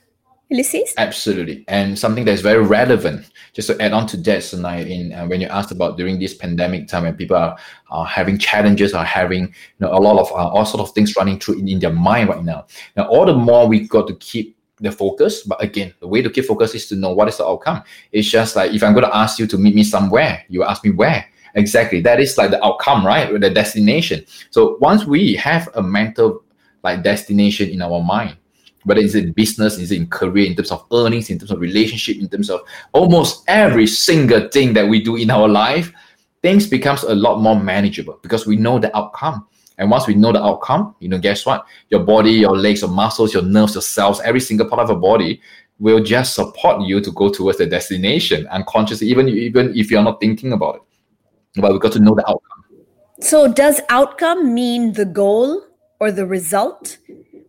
S5: Ulysses?
S4: Absolutely. And something that's very relevant, just to add on to that, Sanaya, in uh, when you asked about during this pandemic time when people are, are having challenges, are having you know, a lot of uh, all sort of things running through in, in their mind right now. Now, all the more we got to keep the focus. But again, the way to keep focus is to know what is the outcome. It's just like if I'm going to ask you to meet me somewhere, you ask me where. Exactly. That is like the outcome, right? The destination. So once we have a mental like destination in our mind, whether it's in business, is in career, in terms of earnings, in terms of relationship, in terms of almost every single thing that we do in our life, things becomes a lot more manageable because we know the outcome. And once we know the outcome, you know, guess what? Your body, your legs, your muscles, your nerves, your cells, every single part of your body will just support you to go towards the destination unconsciously, even even if you're not thinking about it but we've got to know the outcome.
S5: So, does outcome mean the goal or the result?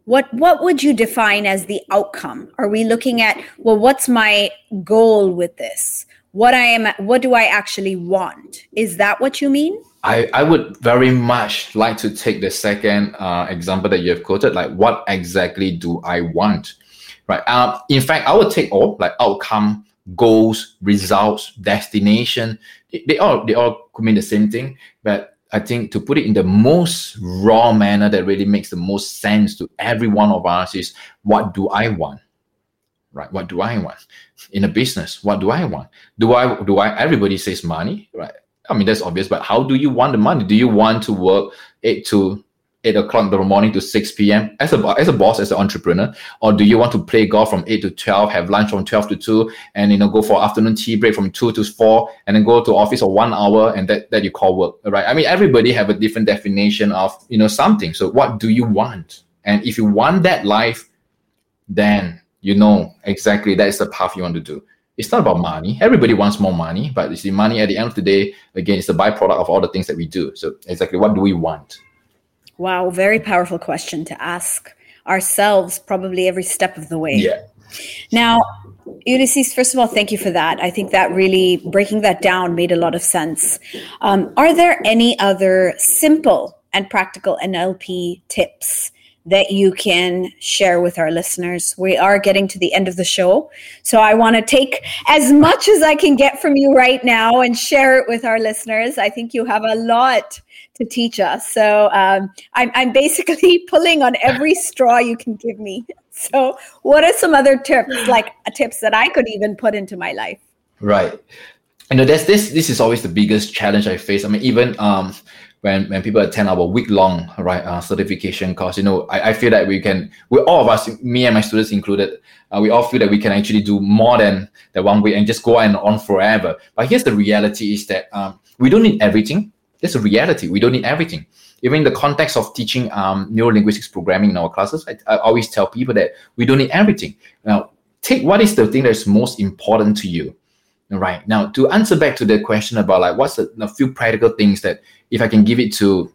S5: What what would you define as the outcome? Are we looking at well, what's my goal with this? What I am, what do I actually want? Is that what you mean?
S4: I, I would very much like to take the second uh, example that you have quoted, like what exactly do I want, right? Um, in fact, I would take all like outcome, goals, results, destination. They, all they all could mean the same thing. But I think to put it in the most raw manner that really makes the most sense to every one of us is what do I want? Right? What do I want? In a business, what do I want? Do I do I everybody says money, right? I mean that's obvious, but how do you want the money? Do you want to work eight to 8 o'clock in the morning to 6 p.m. as a, as a boss, as an entrepreneur? Or do you want to play golf from 8 to 12, have lunch from 12 to 2, and you know go for afternoon tea break from 2 to 4, and then go to office for one hour, and that, that you call work, right? I mean, everybody have a different definition of, you know, something. So what do you want? And if you want that life, then you know exactly that's the path you want to do. It's not about money. Everybody wants more money, but you see, money at the end of the day, again, it's the byproduct of all the things that we do. So exactly what do we want?
S5: Wow, very powerful question to ask ourselves probably every step of the way.
S4: Yeah.
S5: Now, Ulysses, first of all, thank you for that. I think that really breaking that down made a lot of sense. Um, are there any other simple and practical NLP tips that you can share with our listeners? We are getting to the end of the show. So I want to take as much as I can get from you right now and share it with our listeners. I think you have a lot to teach us. So um, I'm, I'm basically [LAUGHS] pulling on every straw you can give me. [LAUGHS] So, what are some other tips, like uh, tips that I could even put into my life?
S4: Right. You know, there's this. This is always the biggest challenge I face. I mean, even um, when when people attend our week long right uh, certification course, you know, I, I feel that we can. We all of us, me and my students included, uh, we all feel that we can actually do more than the one week and just go on and on forever. But here's the reality: is that um, we don't need everything that's a reality. We don't need everything. Even in the context of teaching um, neuro linguistics programming in our classes, I, I always tell people that we don't need everything. Now, take what is the thing that's most important to you. Right now, to answer back to the question about like what's a few practical things that if I can give it to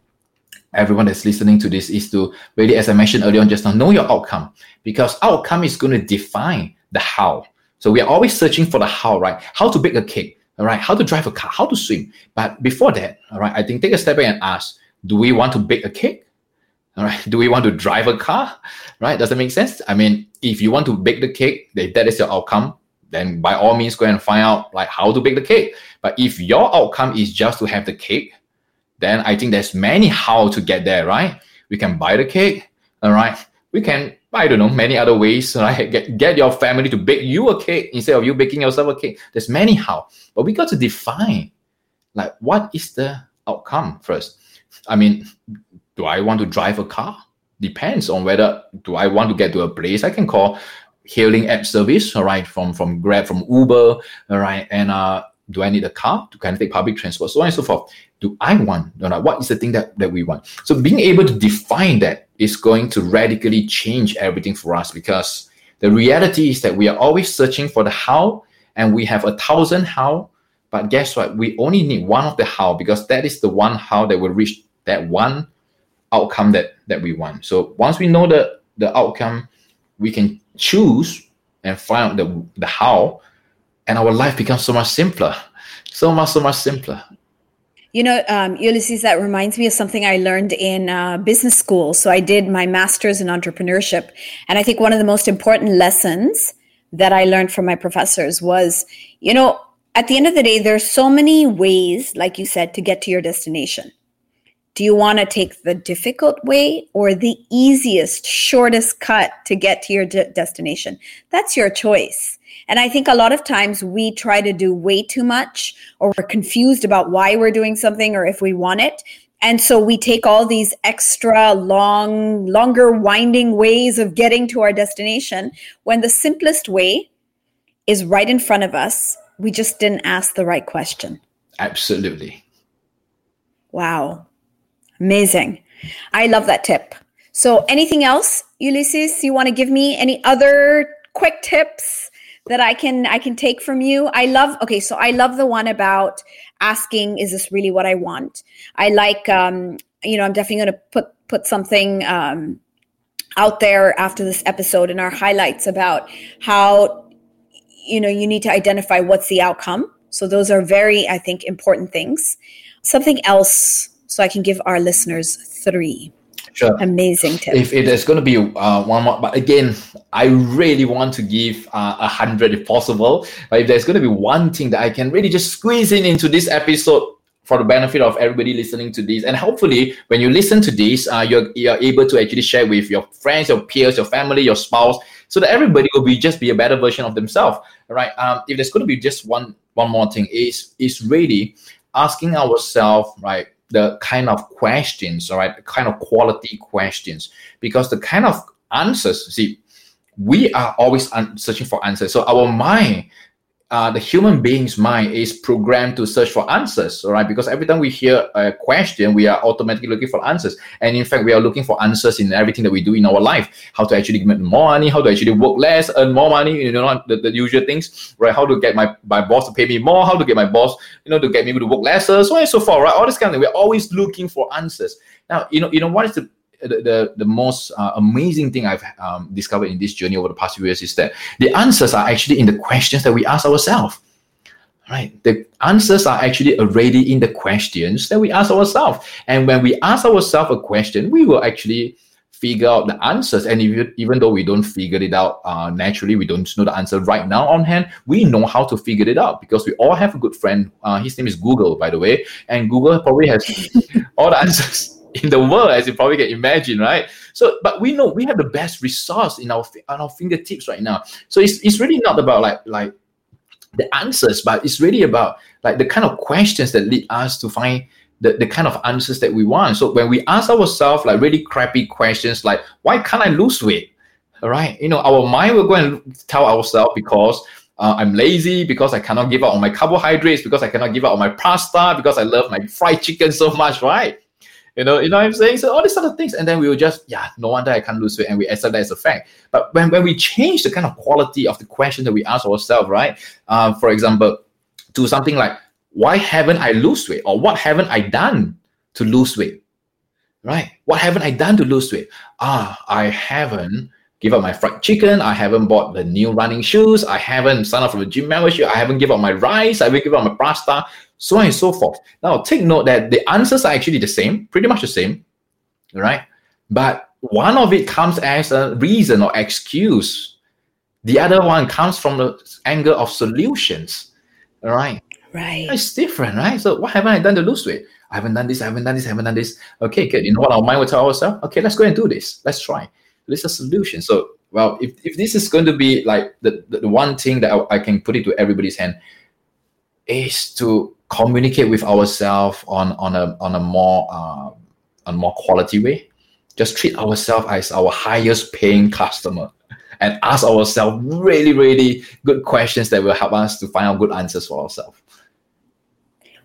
S4: everyone that's listening to this is to really, as I mentioned earlier on just now, know your outcome because outcome is going to define the how. So we are always searching for the how, right? How to bake a cake all right, how to drive a car, how to swim. But before that, all right, I think take a step back and ask, do we want to bake a cake? All right, [LAUGHS] do we want to drive a car? Right, does that make sense? I mean, if you want to bake the cake, if that is your outcome, then by all means go and find out like how to bake the cake. But if your outcome is just to have the cake, then I think there's many how to get there, right? We can buy the cake, all right? We can I don't know, many other ways, [LAUGHS] right? Get, get your family to bake you a cake instead of you baking yourself a cake. There's many how, but we got to define like what is the outcome first. I mean, do I want to drive a car? Depends on whether do I want to get to a place I can call hailing app service, all right, from from Grab, from Uber, all right, and uh, do I need a car to kind of take public transport, so on and so forth. Do I want? What is the thing that, that we want? So being able to define that is going to radically change everything for us because the reality is that we are always searching for the how and we have a thousand how but guess what? We only need one of the how because that is the one how that will reach that one outcome that that we want. So once we know the the outcome we can choose and find out the, the how and our life becomes so much simpler. So much so much simpler
S5: you know, um, Ulysses, that reminds me of something I learned in uh, business school. So I did my master's in entrepreneurship. And I think one of the most important lessons that I learned from my professors was, you know, at the end of the day, there's so many ways, like you said, to get to your destination. Do you want to take the difficult way or the easiest, shortest cut to get to your de- destination? That's your choice. And I think a lot of times we try to do way too much or we're confused about why we're doing something or if we want it. And so we take all these extra long, longer winding ways of getting to our destination when the simplest way is right in front of us. We just didn't ask the right question.
S4: Absolutely.
S5: Wow. Amazing. I love that tip. So, anything else, Ulysses, you want to give me? Any other quick tips that I can I can take from you. I love okay, so I love the one about asking, is this really what I want? I like um, you know, I'm definitely gonna put put something um out there after this episode in our highlights about how you know you need to identify what's the outcome. So those are very, I think, important things. Something else so I can give our listeners three.
S4: Sure.
S5: Amazing tip.
S4: If it is going to be uh, one more, but again, I really want to give uh, a uh, hundred if possible. But if there's going to be one thing that I can really just squeeze in into this episode, for the benefit of everybody listening to this. And hopefully, when you listen to this, uh, you're, you're able to actually share with your friends, your peers, your family, your spouse, so that everybody will be just be a better version of themselves. Right? Um, if there's going to be just one one more thing, is is really asking ourselves, right, the kind of questions, all right, the kind of quality questions, because the kind of answers, see, we are always searching for answers. So our mind uh, the human being's mind is programmed to search for answers, all right? Because every time we hear a question, we are automatically looking for answers. And in fact, we are looking for answers in everything that we do in our life. How to actually make more money, how to actually work less, earn more money, you know, the, the usual things, right? How to get my, my boss to pay me more, how to get my boss, you know, to get me to work lesser, so on and so forth, right? All this kind of thing. We're always looking for answers. Now, you know, you know, what is the the, the, most uh, amazing thing I've um, discovered in this journey over the past few years is that the answers are actually in the questions that we ask ourselves. Right, the answers are actually already in the questions that we ask ourselves. And when we ask ourselves a question, we will actually figure out the answers. And even, even though we don't figure it out uh, naturally, we don't know the answer right now on hand, we know how to figure it out because we all have a good friend. Uh, his name is Google, by the way. And Google probably has [LAUGHS] all the answers in the world, as you probably can imagine, right? So, but we know we have the best resource in our on our fingertips right now. So it's, it's really not about like like the answers, but it's really about like the kind of questions that lead us to find the, the kind of answers that we want. So when we ask ourselves like really crappy questions like why can't I lose weight? All right, you know, our mind will go and tell ourselves because uh, I'm lazy because I cannot give up on my carbohydrates, because I cannot give up on my pasta, because I love my fried chicken so much, right? You know, you know what I'm saying? So all these sort of things. And then we will just, yeah, no wonder I can't lose weight. And we accept that as a fact. But when, when we change the kind of quality of the question that we ask ourselves, right? Uh, for example, to something like, why haven't I lose weight? Or what haven't I done to lose weight? Right? What haven't I done to lose weight? Ah, I haven't give up my fried chicken. I haven't bought the new running shoes. I haven't signed up for the gym membership. I haven't given up my rice. I haven't given up my pasta so on and so forth. Now, take note that the answers are actually the same, pretty much the same, right? But one of it comes as a reason or excuse. The other one comes from the angle of solutions, all right?
S5: Right.
S4: It's different, right? So what haven't I done to lose weight? I haven't done this, I haven't done this, I haven't done this. Okay, good. You know what our mind will tell ourselves? Okay, let's go and do this. Let's try. This is a solution. So, well, if, if this is going to be like the, the, the one thing that I, I can put it to everybody's hand, is to communicate with ourselves on on a on a more uh, on more quality way. Just treat ourselves as our highest paying customer and ask ourselves really really good questions that will help us to find out good answers for ourselves.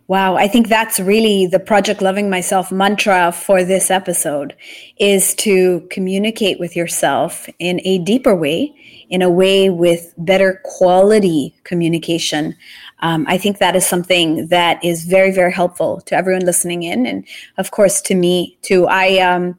S5: Wow, I think that's really the project loving myself mantra for this episode is to communicate with yourself in a deeper way, in a way with better quality communication um, I think that is something that is very, very helpful to everyone listening in, and of course to me too. I um,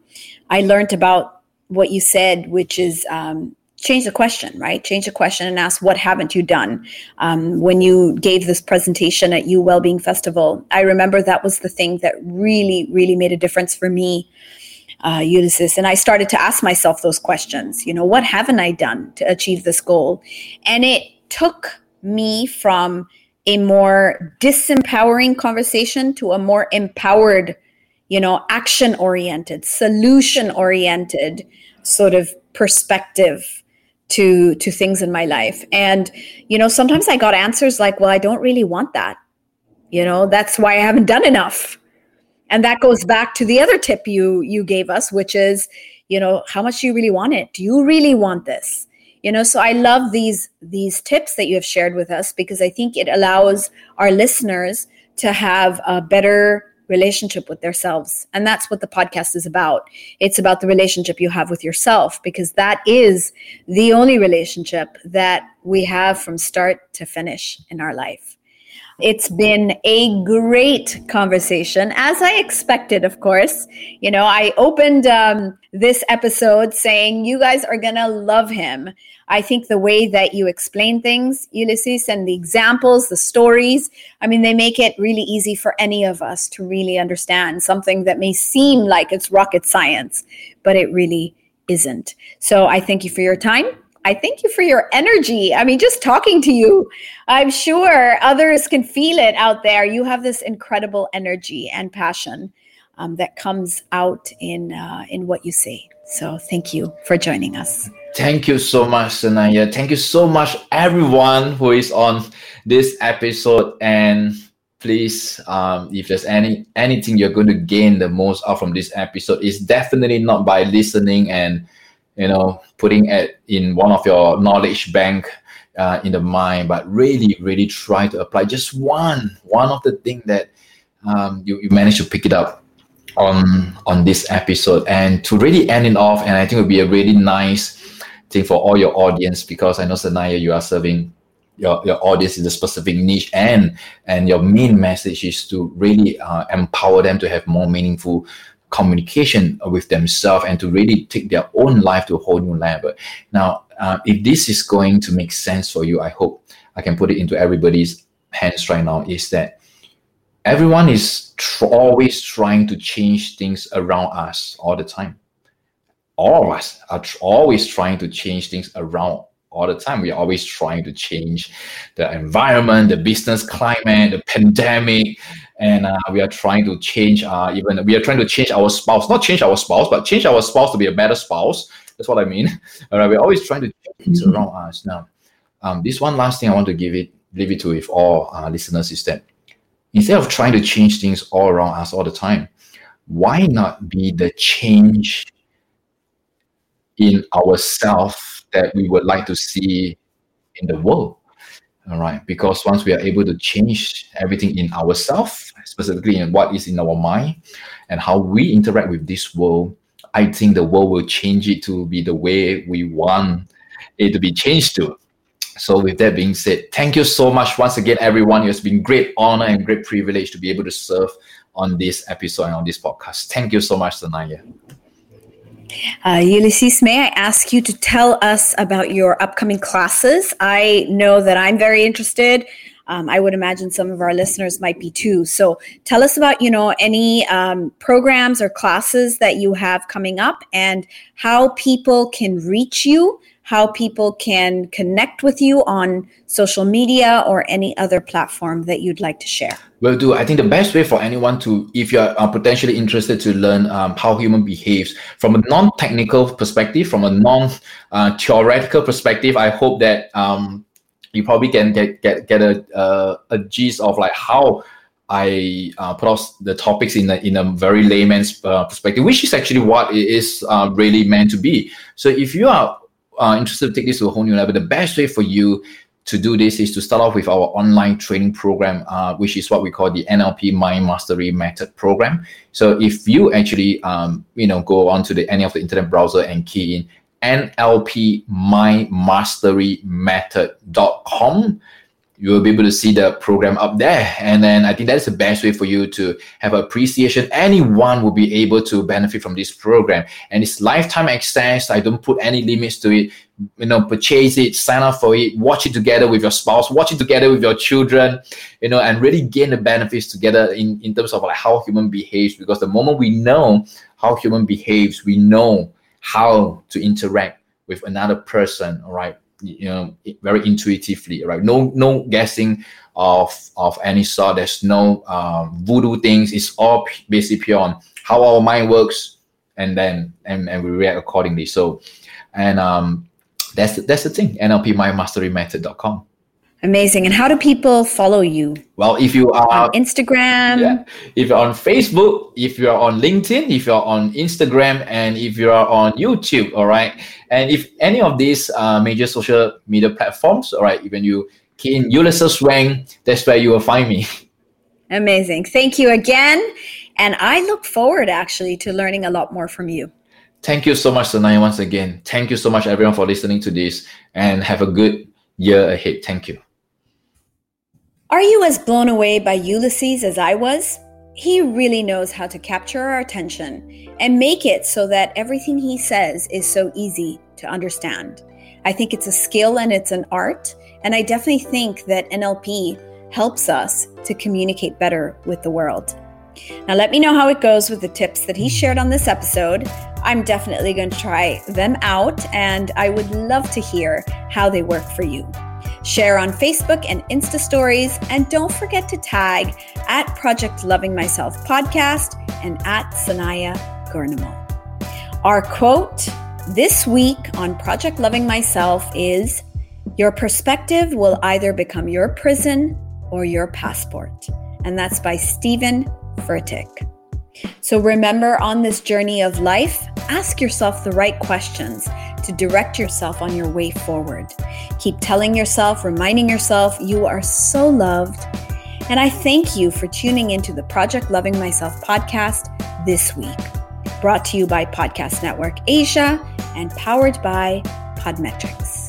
S5: I learned about what you said, which is um, change the question, right? Change the question and ask, what haven't you done? Um, when you gave this presentation at You Wellbeing Festival, I remember that was the thing that really, really made a difference for me. Uh, Ulysses. And I started to ask myself those questions. You know, what haven't I done to achieve this goal? And it took me from a more disempowering conversation to a more empowered, you know, action oriented, solution oriented sort of perspective to to things in my life. And you know, sometimes I got answers like, "Well, I don't really want that." You know, that's why I haven't done enough. And that goes back to the other tip you you gave us, which is, you know, how much do you really want it? Do you really want this? you know so i love these these tips that you have shared with us because i think it allows our listeners to have a better relationship with themselves. And that's what the podcast is about. It's about the relationship you have with yourself because that is the only relationship that we have from start to finish in our life it's been a great conversation, as I expected, of course. You know, I opened um, this episode saying you guys are going to love him. I think the way that you explain things, Ulysses, and the examples, the stories, I mean, they make it really easy for any of us to really understand something that may seem like it's rocket science, but it really isn't. So I thank you for your time. I thank you for your energy. I mean, just talking to you, I'm sure others can feel it out there. You have this incredible energy and passion um, that comes out in uh, in what you say. So thank you for joining us.
S4: Thank you so much, Sanaya. Thank you so much, everyone who is on this episode. And please, um, if there's any anything you're going to gain the most out from this episode, is definitely not by listening and you know putting it in one of your knowledge bank uh, in the mind, but really, really try to apply just one one of the thing that um, you you manage to pick it up on on this episode. And to really end it off and i think it would be a really nice thing for all your audience because i know sanaya you are serving your, your audience in a specific niche and and your main message is to really uh, empower them to have more meaningful communication with themselves and to really take their own life to a whole new level now uh, if this is going to make sense for you i hope i can put it into everybody's hands right now is that everyone is tr- always trying to change things around us all the time. All of us are tr- always trying to change things around all the time. We're always trying to change the environment, the business climate, the pandemic, and uh, we are trying to change. Uh, even we are trying to change our spouse, not change our spouse, but change our spouse to be a better spouse. That's what I mean. [LAUGHS] All right, we're always trying to change things mm-hmm. around us. Now, um, this one last thing I want to give it, leave it to with all uh, listeners is that instead of trying to change things all around us all the time, why not be the change in ourselves that we would like to see in the world? All right, because once we are able to change everything in ourselves, specifically in what is in our mind and how we interact with this world, I think the world will change it to be the way we want it to be changed to. So, with that being said, thank you so much once again, everyone. It's been great honor and great privilege to be able to serve on this episode and on this podcast. Thank you so much, Sanaya.
S5: Uh, Ulysses, may I ask you to tell us about your upcoming classes? I know that I'm very interested. Um, I would imagine some of our listeners might be too. So tell us about, you know, any um, programs or classes that you have coming up and how people can reach you how people can connect with you on social media or any other platform that you'd like to share?
S4: Will do. I think the best way for anyone to, if you're uh, potentially interested to learn um, how human behaves from a non-technical perspective, from a non-theoretical uh, perspective, I hope that um, you probably can get get get a uh, a gist of like how I uh, put out the topics in a, in a very layman's uh, perspective, which is actually what it is uh, really meant to be. So if you are uh, interested to take this to a whole new level, the best way for you to do this is to start off with our online training program, uh, which is what we call the NLP Mind Mastery Method program. So if you actually, um, you know, go onto the any of the internet browser and key in NLP Mind Mastery Method.com, you will be able to see the program up there. And then I think that's the best way for you to have appreciation. Anyone will be able to benefit from this program. And it's lifetime access. I don't put any limits to it. You know, purchase it, sign up for it, watch it together with your spouse, watch it together with your children, you know, and really gain the benefits together in, in terms of like how human behaves. Because the moment we know how human behaves, we know how to interact with another person, all right? You know very intuitively right? No no guessing of of any sort. There's no um, voodoo things. It's all basically on how our mind works and then and, and we react accordingly. So and um that's that's the thing. Nlpmindmasterymethod.com
S5: Amazing. And how do people follow you?
S4: Well, if you are
S5: on Instagram,
S4: yeah, if you're on Facebook, if you're on LinkedIn, if you're on Instagram, and if you're on YouTube, all right. And if any of these uh, major social media platforms, all right, even you key in Ulysses Wang, that's where you will find me. [LAUGHS]
S5: Amazing. Thank you again. And I look forward actually to learning a lot more from you.
S4: Thank you so much, Sanaya, once again. Thank you so much, everyone, for listening to this and have a good year ahead. Thank you.
S5: Are you as blown away by Ulysses as I was? He really knows how to capture our attention and make it so that everything he says is so easy to understand. I think it's a skill and it's an art, and I definitely think that NLP helps us to communicate better with the world. Now, let me know how it goes with the tips that he shared on this episode. I'm definitely going to try them out, and I would love to hear how they work for you. Share on Facebook and Insta stories, and don't forget to tag at Project Loving Myself Podcast and at Sanaya Gurnamal. Our quote this week on Project Loving Myself is Your perspective will either become your prison or your passport. And that's by Steven Furtick. So remember, on this journey of life, ask yourself the right questions to direct yourself on your way forward. Keep telling yourself, reminding yourself, you are so loved. And I thank you for tuning into the Project Loving Myself podcast this week. Brought to you by Podcast Network Asia and powered by Podmetrics.